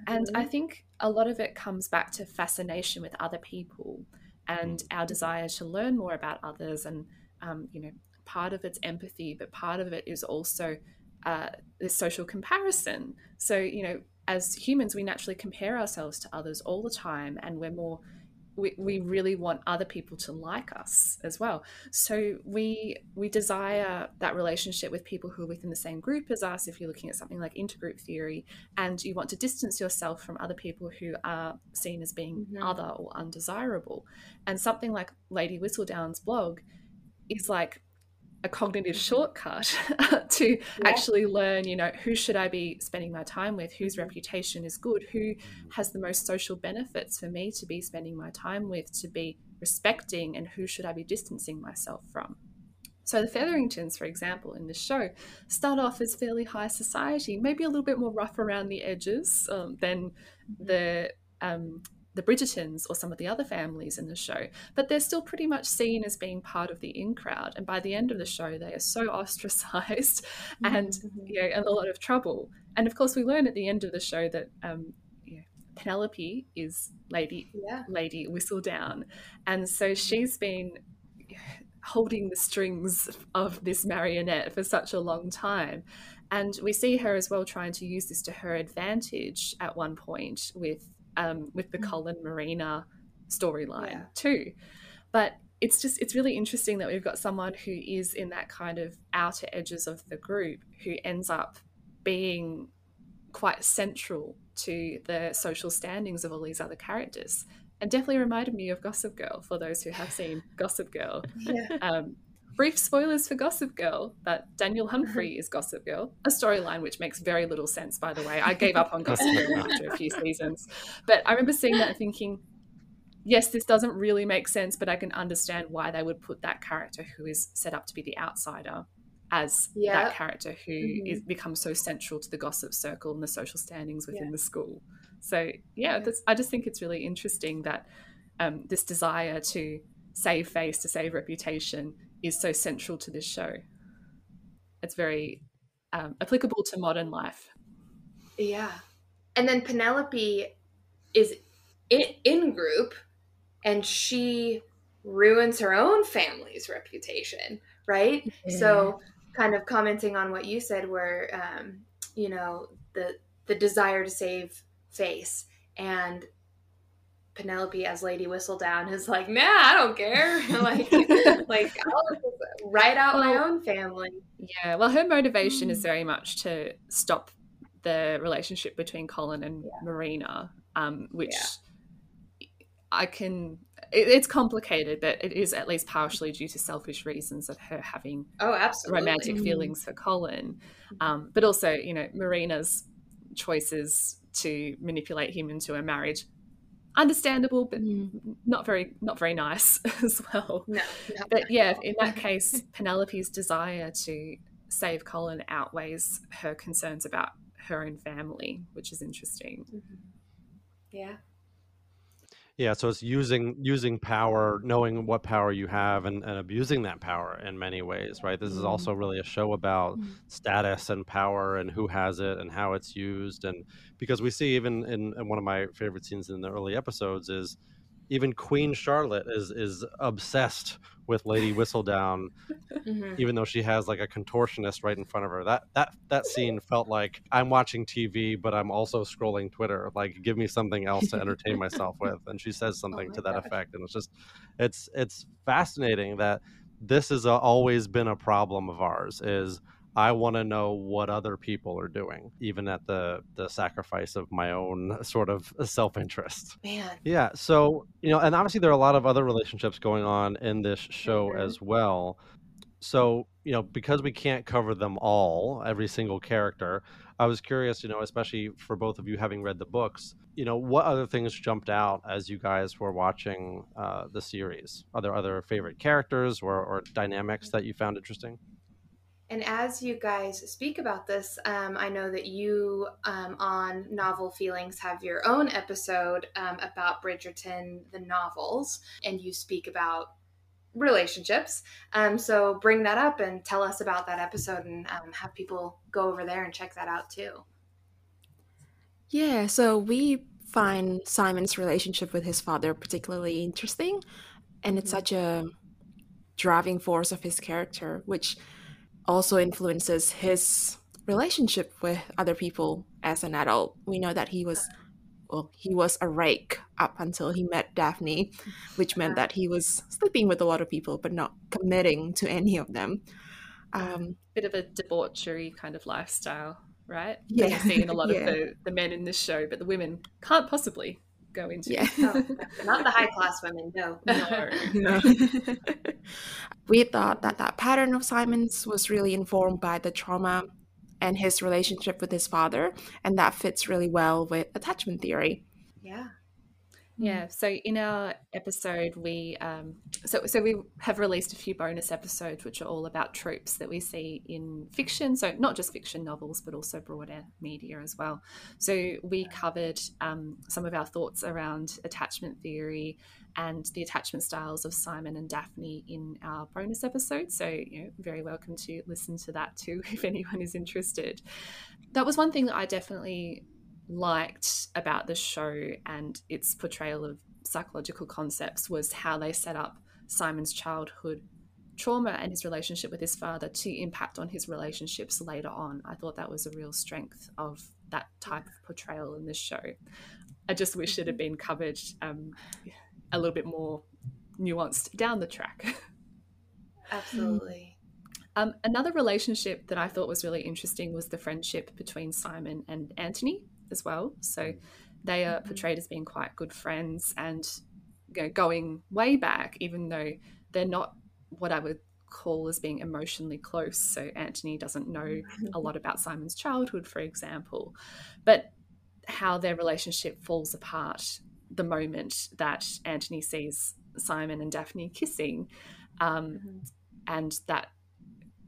And I think a lot of it comes back to fascination with other people and our desire to learn more about others. And, um, you know, part of it's empathy, but part of it is also uh, this social comparison. So, you know, as humans, we naturally compare ourselves to others all the time, and we're more. We, we really want other people to like us as well. So we we desire that relationship with people who are within the same group as us. If you're looking at something like intergroup theory, and you want to distance yourself from other people who are seen as being Mhm. other or undesirable, and something like Lady Whistledown's blog is like a cognitive shortcut to actually learn you know who should i be spending my time with whose reputation is good who has the most social benefits for me to be spending my time with to be respecting and who should i be distancing myself from. So the featheringtons for example in the show start off as fairly high society maybe a little bit more rough around the edges um, than the um, the Bridgertons or some of the other families in the show, but they're still pretty much seen as being part of the in crowd. And by the end of the show, they are so ostracized and you know, in a lot of trouble. And of course, we learn at the end of the show that um, you know, Penelope is Lady Yeah. Lady Whistledown, and so she's been holding the strings of this marionette for such a long time. And we see her as well trying to use this to her advantage at one point with um, with the Colin Marina storyline Yeah. too. But it's just it's really interesting that we've got someone who is in that kind of outer edges of the group who ends up being quite central to the social standings of all these other characters. And definitely reminded me of Gossip Girl for those who have seen Gossip Girl. Yeah. Um, brief spoilers for Gossip Girl that Daniel Humphrey is Gossip Girl, a storyline which makes very little sense, by the way. I gave up on Gossip Girl after a few seasons. But I remember seeing that and thinking, yes, this doesn't really make sense, but I can understand why they would put that character who is set up to be the outsider as Yeah. that character who Mhm. is becomes so central to the gossip circle and the social standings within Yeah. the school. So yeah, Yeah. I just think it's really interesting that um, this desire to save face, to save reputation, is so central to this show. It's very um, applicable to modern life. Yeah. And then Penelope is in, in group and she ruins her own family's reputation, right? Yeah. So, kind of commenting on what you said, where, um, you know, the, the desire to save face and Penelope as Lady Whistledown is like, nah, I don't care. like, like I'll write out well, my own family. Yeah. Well, her motivation mm. is very much to stop the relationship between Colin and yeah. Marina, um, which yeah. I can. It, it's complicated, but it is at least partially due to selfish reasons of her having oh, absolutely romantic mm. feelings for Colin, um, but also you know Marina's choices to manipulate him into a marriage understandable but mm. not very not very nice as well no, but yeah in that case penelope's desire to save colin outweighs her concerns about her own family which is interesting mm-hmm. yeah yeah, so it's using using power, knowing what power you have, and, and abusing that power in many ways, right? This is also mm-hmm. really a show about mm-hmm. status and power and who has it and how it's used, and because we see even in, in one of my favorite scenes in the early episodes is even Queen Charlotte is is obsessed with Lady Whistledown, mm-hmm. even though she has like a contortionist right in front of her. That that that scene felt like I'm watching TV, but I'm also scrolling Twitter. Like, give me something else to entertain myself with. And she says oh something oh to that gosh. effect, and it's just, it's it's fascinating that this has always been a problem of ours. Is I want to know what other people are doing, even at the the sacrifice of my own sort of self interest. Man, yeah. So you know, and obviously there are a lot of other relationships going on in this show mm-hmm. as well. So you know, because we can't cover them all, every single character, I was curious, you know, especially for both of you having read the books, you know, what other things jumped out as you guys were watching uh, the series? Are there other favorite characters or, or dynamics that you found interesting? And as you guys speak about this, um, I know that you um, on Novel Feelings have your own episode um, about Bridgerton, the novels, and you speak about relationships. Um, so bring that up and tell us about that episode and um, have people go over there and check that out too. Yeah, so we find Simon's relationship with his father particularly interesting, and it's mm-hmm. such a driving force of his character, which also influences his relationship with other people as an adult. We know that he was well, he was a rake up until he met Daphne, which meant that he was sleeping with a lot of people but not committing to any of them. Um, Bit of a debauchery kind of lifestyle, right? Yeah, you see in a lot yeah. of the, the men in this show, but the women can't possibly go into. Yeah, oh, not the high class women. No, no. no. we thought that that pattern of Simon's was really informed by the trauma and his relationship with his father, and that fits really well with attachment theory. Yeah. Yeah. So in our episode, we um, so so we have released a few bonus episodes which are all about tropes that we see in fiction. So not just fiction novels, but also broader media as well. So we covered um, some of our thoughts around attachment theory and the attachment styles of Simon and Daphne in our bonus episode. So you know, very welcome to listen to that too if anyone is interested. That was one thing that I definitely liked about the show and its portrayal of psychological concepts was how they set up Simon's childhood trauma and his relationship with his father to impact on his relationships later on. I thought that was a real strength of that type of portrayal in this show. I just wish it had been covered um, a little bit more nuanced down the track. Absolutely. Um, another relationship that I thought was really interesting was the friendship between Simon and Anthony as well. So they are mm-hmm. portrayed as being quite good friends and you know, going way back, even though they're not what I would call as being emotionally close. So Anthony doesn't know a lot about Simon's childhood, for example, but how their relationship falls apart the moment that Anthony sees Simon and Daphne kissing, um, mm-hmm. and that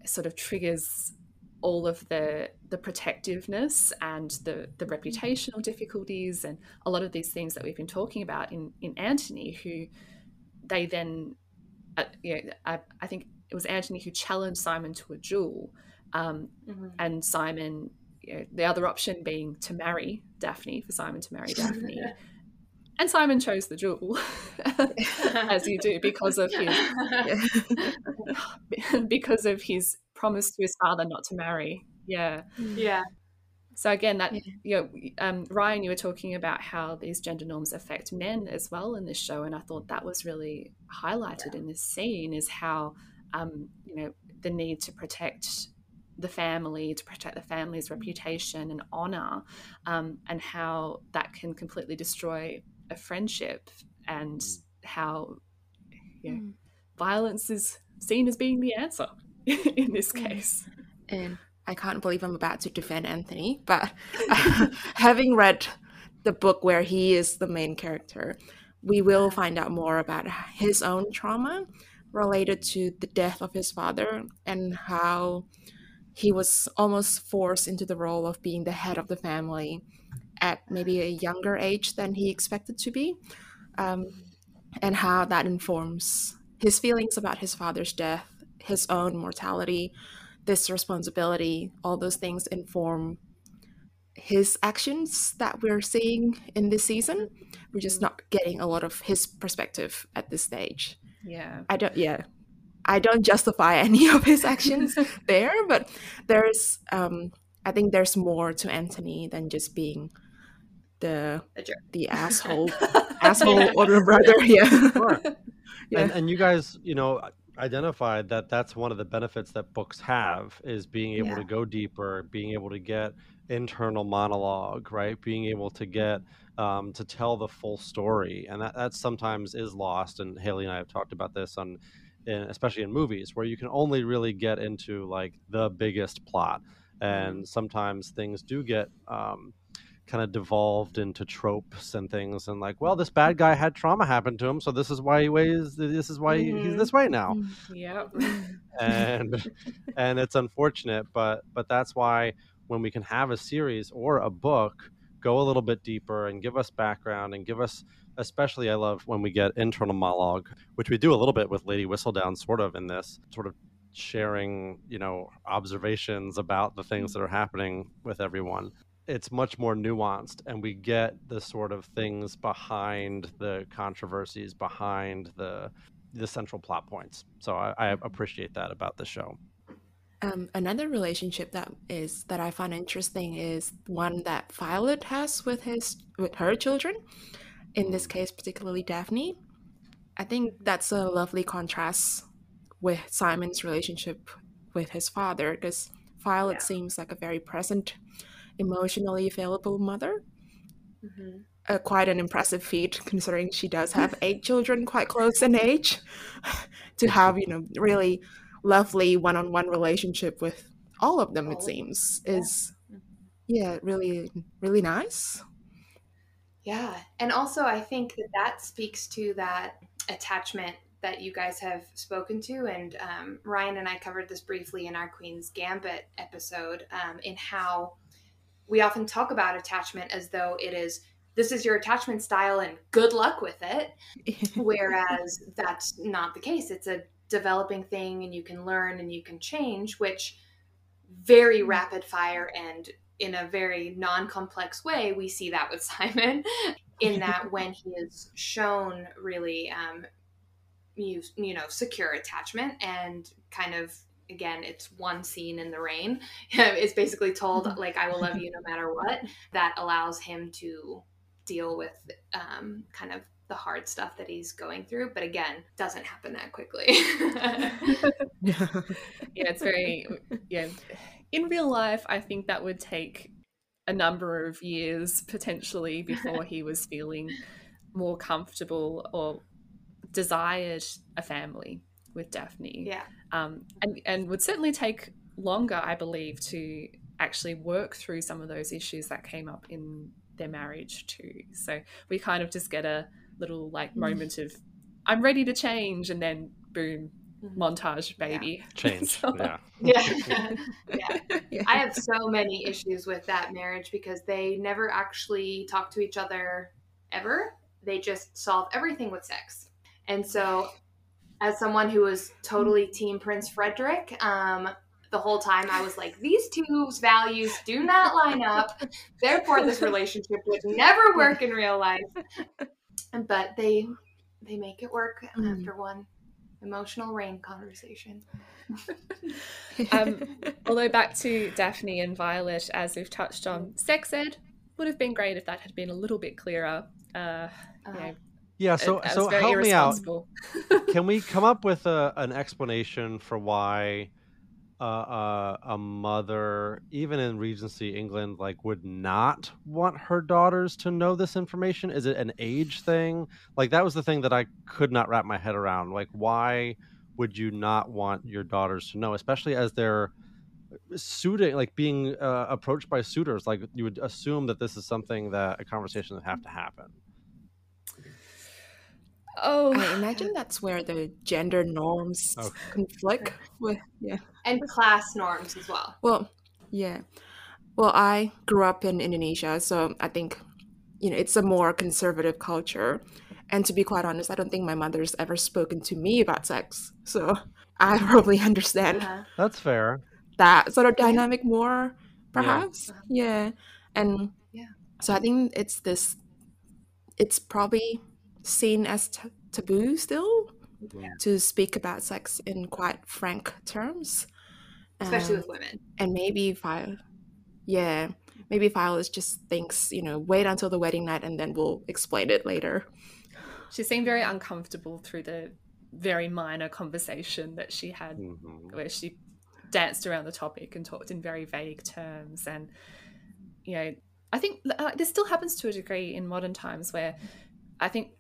sort of triggers all of the the protectiveness and the the reputational difficulties and a lot of these things that we've been talking about in in Anthony who they then uh, you know I, I think it was Anthony who challenged Simon to a duel Um, mm-hmm. And Simon, you know, the other option being to marry Daphne, for Simon to marry Daphne. and Simon chose the jewel, as you do, because of his because of his promise to his father not to marry. Yeah, yeah. So again, that yeah. you know, um, Ryan, you were talking about how these gender norms affect men as well in this show, and I thought that was really highlighted yeah. in this scene is how um, you know the need to protect the family, to protect the family's mm. reputation and honor, um, and how that can completely destroy a friendship, and mm. how you know, mm. violence is seen as being the answer in this case. And I can't believe I'm about to defend Anthony, but having read the book where he is the main character, we will find out more about his own trauma related to the death of his father and how he was almost forced into the role of being the head of the family at maybe a younger age than he expected to be, um, and how that informs his feelings about his father's death, his own mortality, this responsibility, all those things inform his actions that we're seeing in this season. We're just not getting a lot of his perspective at this stage. Yeah. I don't, yeah. I don't justify any of his actions there, but there's, um, I think there's more to Anthony than just being the the asshole asshole older brother. Yeah. Sure. yeah. And, and you guys, you know, identified that that's one of the benefits that books have is being able yeah. to go deeper, being able to get internal monologue, right? Being able to get um, to tell the full story, and that that sometimes is lost. And Haley and I have talked about this on, in, especially in movies, where you can only really get into like the biggest plot, and mm-hmm. sometimes things do get um, kind of devolved into tropes and things and like well this bad guy had trauma happen to him so this is why he weighs this is why mm-hmm. he's this way now mm-hmm. yeah and and it's unfortunate but but that's why when we can have a series or a book go a little bit deeper and give us background and give us especially i love when we get internal monologue which we do a little bit with lady whistledown sort of in this sort of sharing you know observations about the things that are happening with everyone it's much more nuanced and we get the sort of things behind the controversies behind the the central plot points. So i, I appreciate that about the show. Um, another relationship that is that i find interesting is one that violet has with his with her children in this case particularly daphne. I think that's a lovely contrast with simon's relationship with his father because violet yeah. seems like a very present emotionally available mother. Mm-hmm. Uh, quite an impressive feat considering she does have eight children quite close in age. To have you know really lovely one-on-one relationship with all of them it seems is yeah really really nice. Yeah. And also i think that that speaks to that attachment that you guys have spoken to. And um, ryan and i covered this briefly in our queen's gambit episode um, in how we often talk about attachment as though it is this is your attachment style and good luck with it whereas that's not the case it's a developing thing and you can learn and you can change which very mm-hmm. rapid fire and in a very non-complex way we see that with simon in that when he is shown really um, you, you know secure attachment and kind of again it's one scene in the rain is basically told mm-hmm. like i will love you no matter what that allows him to deal with um, kind of the hard stuff that he's going through but again doesn't happen that quickly yeah. yeah it's very yeah in real life i think that would take a number of years potentially before he was feeling more comfortable or desired a family with Daphne. Yeah. Um, and, and would certainly take longer, I believe, to actually work through some of those issues that came up in their marriage too. So we kind of just get a little like mm. moment of I'm ready to change and then boom mm-hmm. montage baby yeah. change so, yeah. yeah. yeah yeah I have so many issues with that marriage because they never actually talk to each other ever they just solve everything with sex and so as someone who was totally team Prince Frederick, um, the whole time. I was like, these two values do not line up. Therefore, this relationship would never work in real life. But they they make it work Mm. after one emotional rain conversation. Um, although back to Daphne and Violet, as we've touched on, sex ed would have been great if that had been a little bit clearer. Uh, you know, Yeah. So so very help me out. Can we come up with a, an explanation for why uh, uh, a mother, even in Regency England, like would not want her daughters to know this information? Is it an age thing? Like that was the thing that I could not wrap my head around. Like why would you not want your daughters to know, especially as they're suiting, like being uh, approached by suitors? Like you would assume that this is something that a conversation would have to happen. Oh, I imagine that's where the gender norms Okay. conflict with yeah. And class norms as well. Well, yeah. Well, I grew up in Indonesia, so I think you know it's a more conservative culture. And to be quite honest, I don't think my mother's ever spoken to me about sex. So I probably understand Uh-huh. That's fair. that sort of dynamic more, perhaps. Yeah. And Yeah. so I think it's this, it's probably seen as t- taboo still to speak about sex in quite frank terms. Especially Um, with women. and maybe Violet, yeah, maybe Violet just thinks, you know, wait until the wedding night and then we'll explain it later. she seemed very uncomfortable through the very minor conversation that she had Mhm. where she danced around the topic and talked in very vague terms and you know i think uh, this still happens to a degree in modern times where i think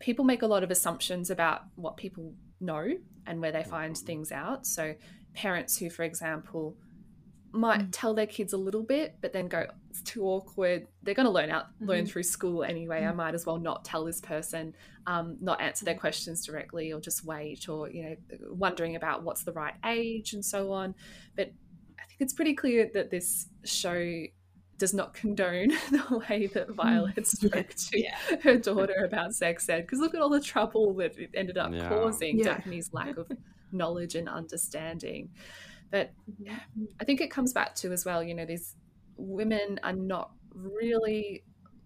people make a lot of assumptions about what people know and where they find things out. So parents who for example might tell their kids a little bit but then go it's too awkward. They're going to learn out learn Mhm. through school anyway. I might as well not tell this person um, not answer their questions directly or just wait or you know wondering about what's the right age and so on. But i think it's pretty clear that this show does not condone the way that violet spoke to Yeah. her daughter about sex ed because look at all the trouble that it ended up Yeah. causing Yeah. daphne's lack of knowledge and understanding but Mm-hmm. I think it comes back to as well, you know, these women are not really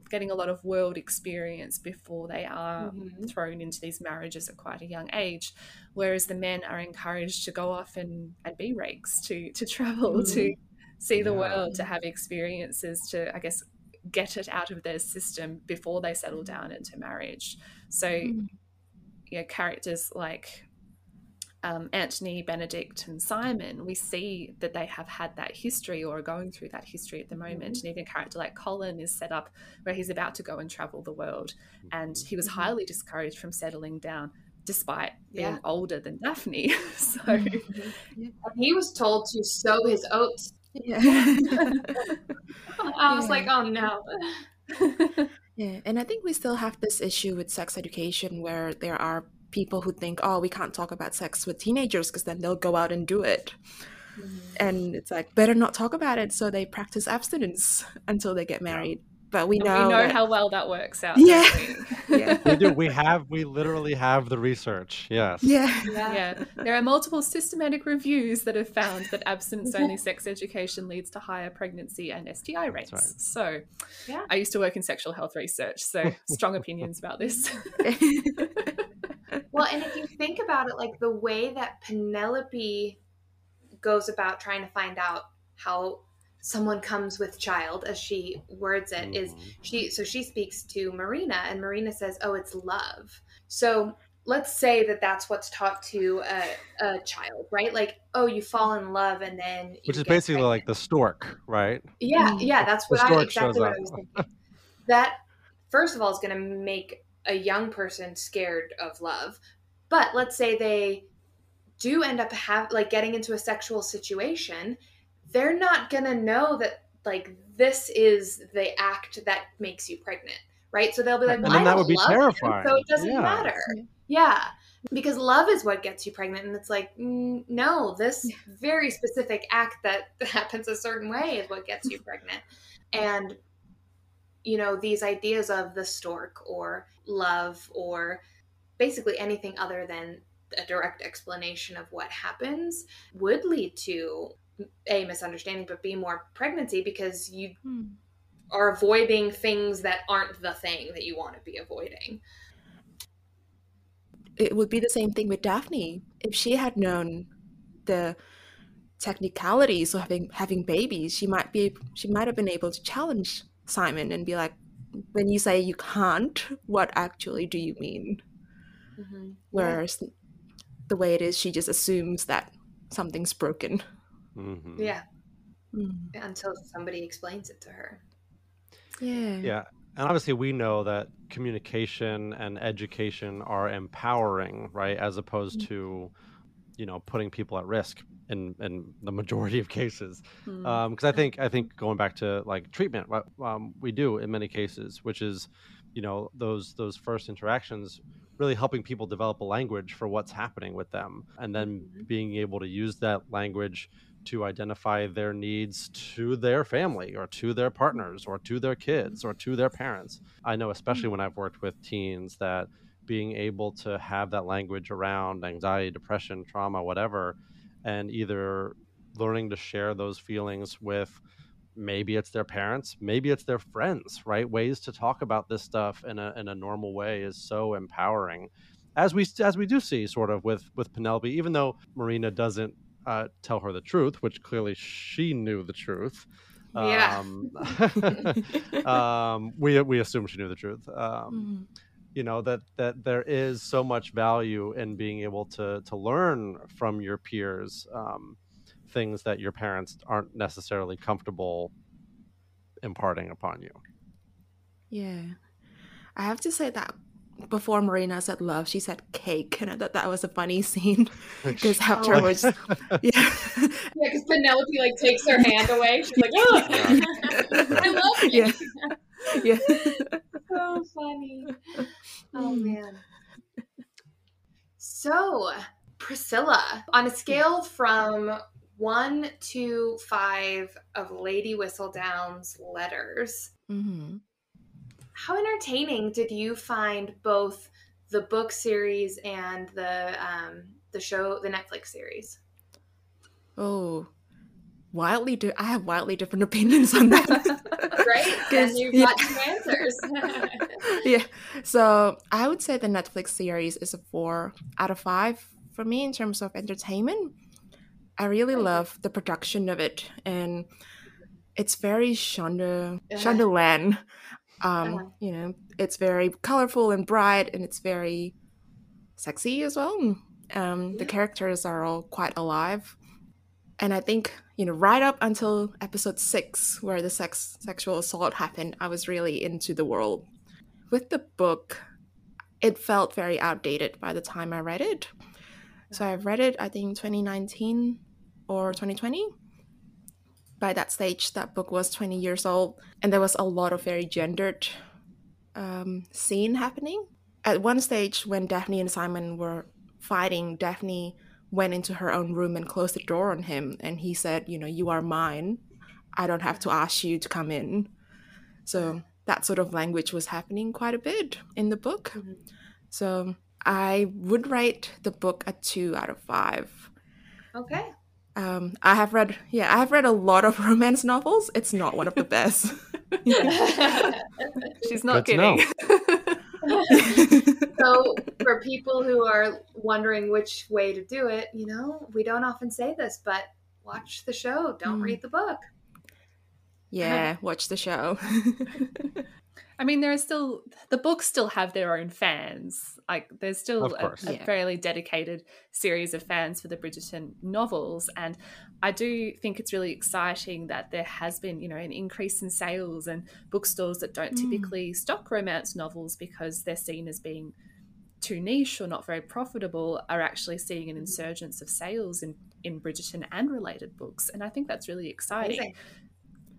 getting a lot of world experience before they are Mhm. thrown into these marriages at quite a young age, whereas the men are encouraged to go off and, and be rakes, to to travel, to see the Yeah. world, to have experiences, to I guess get it out of their system before they settle down into marriage. So, hmm. you know, characters like um, Anthony, Benedict, and Simon, we see that they have had that history or are going through that history at the hmm. moment. And even a character like Colin is set up where he's about to go and travel the world. And he was mm-hmm. highly discouraged from settling down despite being Yeah. older than Daphne. so, mm-hmm. And he was told to sow his oats. Yeah. I was Yeah. like, oh no. yeah. And I think we still have this issue with sex education where there are people who think, oh, we can't talk about sex with teenagers because then they'll go out and do it. Mm-hmm. And it's like, better not talk about it. So they practice abstinence until they get married. But we know, we know that- how well that works out. Yeah. we? yeah. we do. We have. We literally have the research. Yes. Yeah. yeah, there are multiple systematic reviews that have found that abstinence only sex education leads to higher pregnancy and STI rates. right. So, Yeah. I used to work in sexual health research, so strong opinions about this. Well, and if you think about it, like the way that Penelope goes about trying to find out how someone comes with child, as she words it, is Mhm. she so she speaks to Marina, and Marina says, "Oh, it's love." So let's say that that's what's taught to a, a child, right? Like, oh, you fall in love, and then you Which is get basically pregnant. like the stork, right? Yeah, Mm. yeah, that's The what I exactly shows what I was thinking. That first of all is going to make a young person scared of love. But let's say they do end up have like getting into a sexual situation, they're not going to know that like this is the act that makes you pregnant, right? So they'll be like, And "Well, then I that would be love him, terrifying. so it doesn't Yeah. matter." Yeah. Because love is what gets you pregnant. And it's like, no, this very specific act that happens a certain way is what gets you pregnant. And, you know, these ideas of the stork or love or basically anything other than a direct explanation of what happens would lead to a misunderstanding, but b more pregnancy because you Hmm. are avoiding things that aren't the thing that you want to be avoiding. It would be the same thing with Daphne. If she had known the technicalities of having having babies, she might be she might have been able to challenge Simon and be like, when you say you can't, what actually do you mean? Mm-hmm. Whereas the way it is, she just assumes that something's broken. Mhm. Yeah, Mm. until somebody explains it to her. Yeah. Yeah. And obviously, we know that communication and education are empowering, right? As opposed to, you know, putting people at risk in, in the majority of cases. Because I think I think going back to like treatment, what um, we do in many cases, which is, you know, those those first interactions, really helping people develop a language for what's happening with them, and then Mhm. being able to use that language to identify their needs to their family or to their partners or to their kids or to their parents. I know, especially mm. when I've worked with teens, that being able to have that language around anxiety, depression, trauma, whatever, and either learning to share those feelings with maybe it's their parents, maybe it's their friends, right? Ways to talk about this stuff in a, in a normal way is so empowering. As we as we do see sort of with with Penelope, even though Marina doesn't uh, tell her the truth, which clearly she knew the truth. Yeah. Um, um, we we assume she knew the truth. Um, Mhm. you know that that there is so much value in being able to to learn from your peers um, things that your parents aren't necessarily comfortable imparting upon you. Yeah. I have to say that before Marina said love, she said cake, and I thought that was a funny scene because afterwards, yeah, Yeah, because Penelope like takes her hand away. She's like, "Oh, I love you." Yeah. yeah, so funny. Oh Mm. man. So, Priscilla, on a scale from one to five of Lady Whistledown's letters, hmm how entertaining did you find both the book series and the um, the show, the Netflix series? Oh, wildly. Di- I have wildly different opinions on that. Right? And you've yeah. got two answers. yeah. So I would say the Netflix series is a four out of five for me in terms of entertainment. I really Right. love the production of it, and it's very Shonda Uh-huh. Shondaland. Um, Uh-huh. You know, it's very colorful and bright, and it's very sexy as well. Um, The characters are all quite alive, and I think you know right up until episode six, where the sex sexual assault happened, I was really into the world. With the book, it felt very outdated by the time I read it. So I read it, I think 2019 or 2020. By that stage, that book was 20 years old, and there was a lot of very gendered um, scene happening. At one stage, when Daphne and Simon were fighting, Daphne went into her own room and closed the door on him, and he said, "You know, you are mine. I don't have to ask you to come in." So that sort of language was happening quite a bit in the book. Mhm. So I would rate the book a two out of five. okay. Um, I have read, yeah, I have read a lot of romance novels. It's not one of the best. She's not Good kidding. so for people who are wondering which way to do it you know we don't often say this but watch the show don't Mm. read the book yeah, watch the show. I mean, there are still the books still have their own fans. Like, there's still a, a Yeah. fairly dedicated series of fans for the Bridgerton novels, and I do think it's really exciting that there has been, you know, an increase in sales and bookstores that don't Mm. typically stock romance novels because they're seen as being too niche or not very profitable are actually seeing an insurgence of sales in in Bridgerton and related books, and I think that's really exciting. Amazing.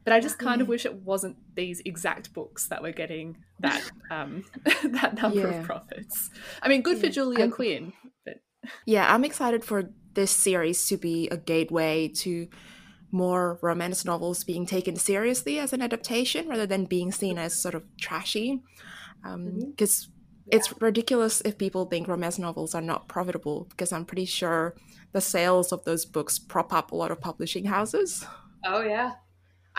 But I just kind of wish it wasn't these exact books that were getting that um, that number Yeah. of profits. I mean, good for Julia I'm- Quinn, but yeah, I'm excited for this series to be a gateway to more romance novels being taken seriously as an adaptation rather than being seen as sort of trashy. Because it's ridiculous if people think romance novels are not profitable because I'm pretty sure the sales of those books prop up a lot of publishing houses. Oh yeah.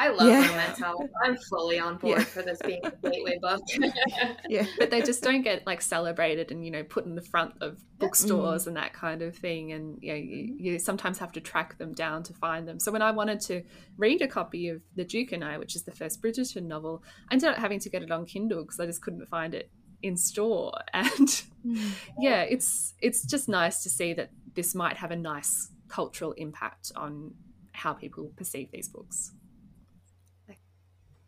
I love yeah. romance novels. I'm fully on board yeah. for this being a gateway book. yeah, but they just don't get like celebrated and you know put in the front of bookstores mm. and that kind of thing. And you, know, you, you sometimes have to track them down to find them. So when I wanted to read a copy of The Duke and I, which is the first Bridgerton novel, I ended up having to get it on Kindle because I just couldn't find it in store. And mm. yeah, it's it's just nice to see that this might have a nice cultural impact on how people perceive these books.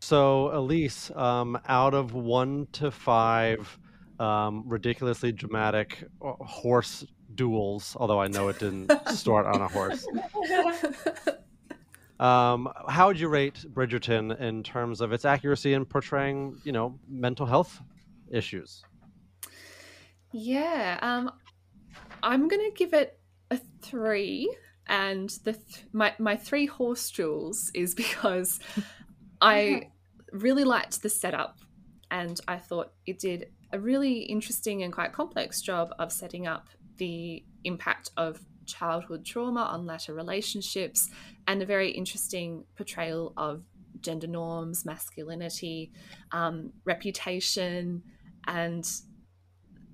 So, Elise, um, out of one to five um, ridiculously dramatic uh, horse duels, although I know it didn't start on a horse. Um, how would you rate Bridgerton in terms of its accuracy in portraying, you know, mental health issues? Yeah, um, I'm gonna give it a three, and the th- my my three horse duels is because I really liked the setup, and I thought it did a really interesting and quite complex job of setting up the impact of childhood trauma on latter relationships and a very interesting portrayal of gender norms, masculinity, um, reputation, and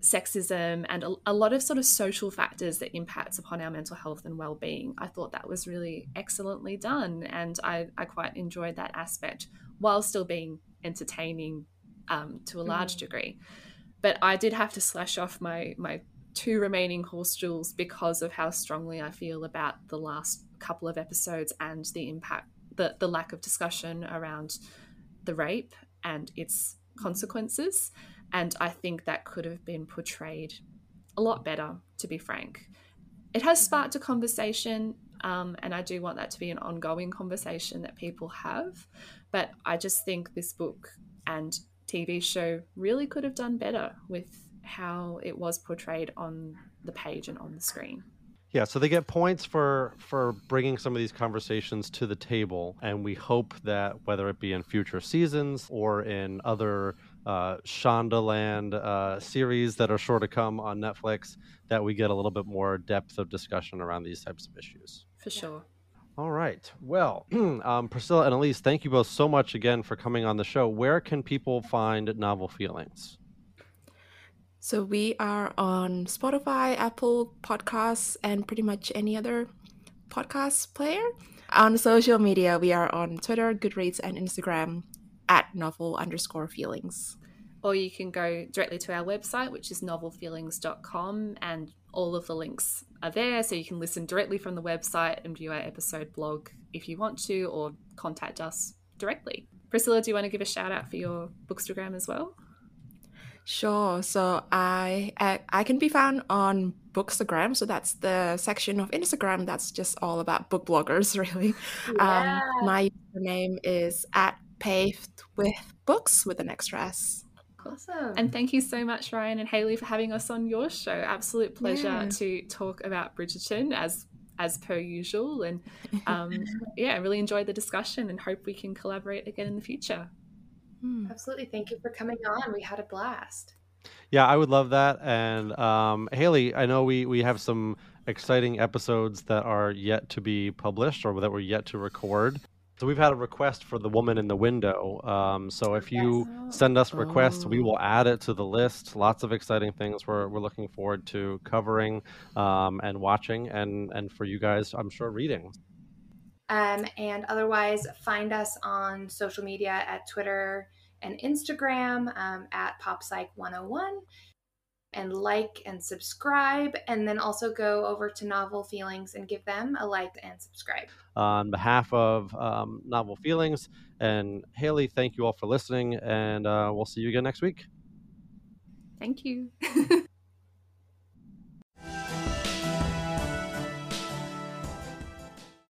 sexism and a, a, lot of sort of social factors that impacts upon our mental health and well-being. I thought that was really excellently done and i, I quite enjoyed that aspect while still being entertaining um, to a large mm. degree but i did have to slash off my my two remaining horse duels because of how strongly i feel about the last couple of episodes and the impact the, the lack of discussion around the rape and its consequences and I think that could have been portrayed a lot better, to be frank. It has sparked a conversation, um, and I do want that to be an ongoing conversation that people have. But I just think this book and TV show really could have done better with how it was portrayed on the page and on the screen. Yeah, so they get points for for bringing some of these conversations to the table, and we hope that whether it be in future seasons or in other uh, Shondaland uh, series that are sure to come on Netflix, that we get a little bit more depth of discussion around these types of issues. For sure. All right. Well, um, Priscilla and Elise, thank you both so much again for coming on the show. Where can people find Novel Feelings? So we are on Spotify, Apple Podcasts, and pretty much any other podcast player. On social media, we are on Twitter, Goodreads, and Instagram at novel underscore feelings. Or you can go directly to our website, which is novelfeelings.com, and all of the links are there. So you can listen directly from the website and view our episode blog if you want to, or contact us directly. Priscilla, do you want to give a shout out for your bookstagram as well? Sure. So I, I, I can be found on Bookstagram. So that's the section of Instagram that's just all about book bloggers, really. Yeah. Um, my name is at paved with books with an extra S. Awesome. And thank you so much, Ryan and Haley, for having us on your show. Absolute pleasure yeah. to talk about Bridgerton as as per usual. And um, yeah, I really enjoyed the discussion and hope we can collaborate again in the future. Hmm. Absolutely. Thank you for coming on. We had a blast. Yeah, I would love that. And um, Haley, I know we, we have some exciting episodes that are yet to be published or that we're yet to record. So we've had a request for the woman in the window. Um, so if you send us requests, oh. we will add it to the list. Lots of exciting things we're, we're looking forward to covering um, and watching, and and for you guys, I'm sure reading. Um, and otherwise, find us on social media at Twitter and Instagram um, at PopPsych101 and like and subscribe, and then also go over to Novel Feelings and give them a like and subscribe. On behalf of um, Novel Feelings and Haley, thank you all for listening, and uh, we'll see you again next week. Thank you.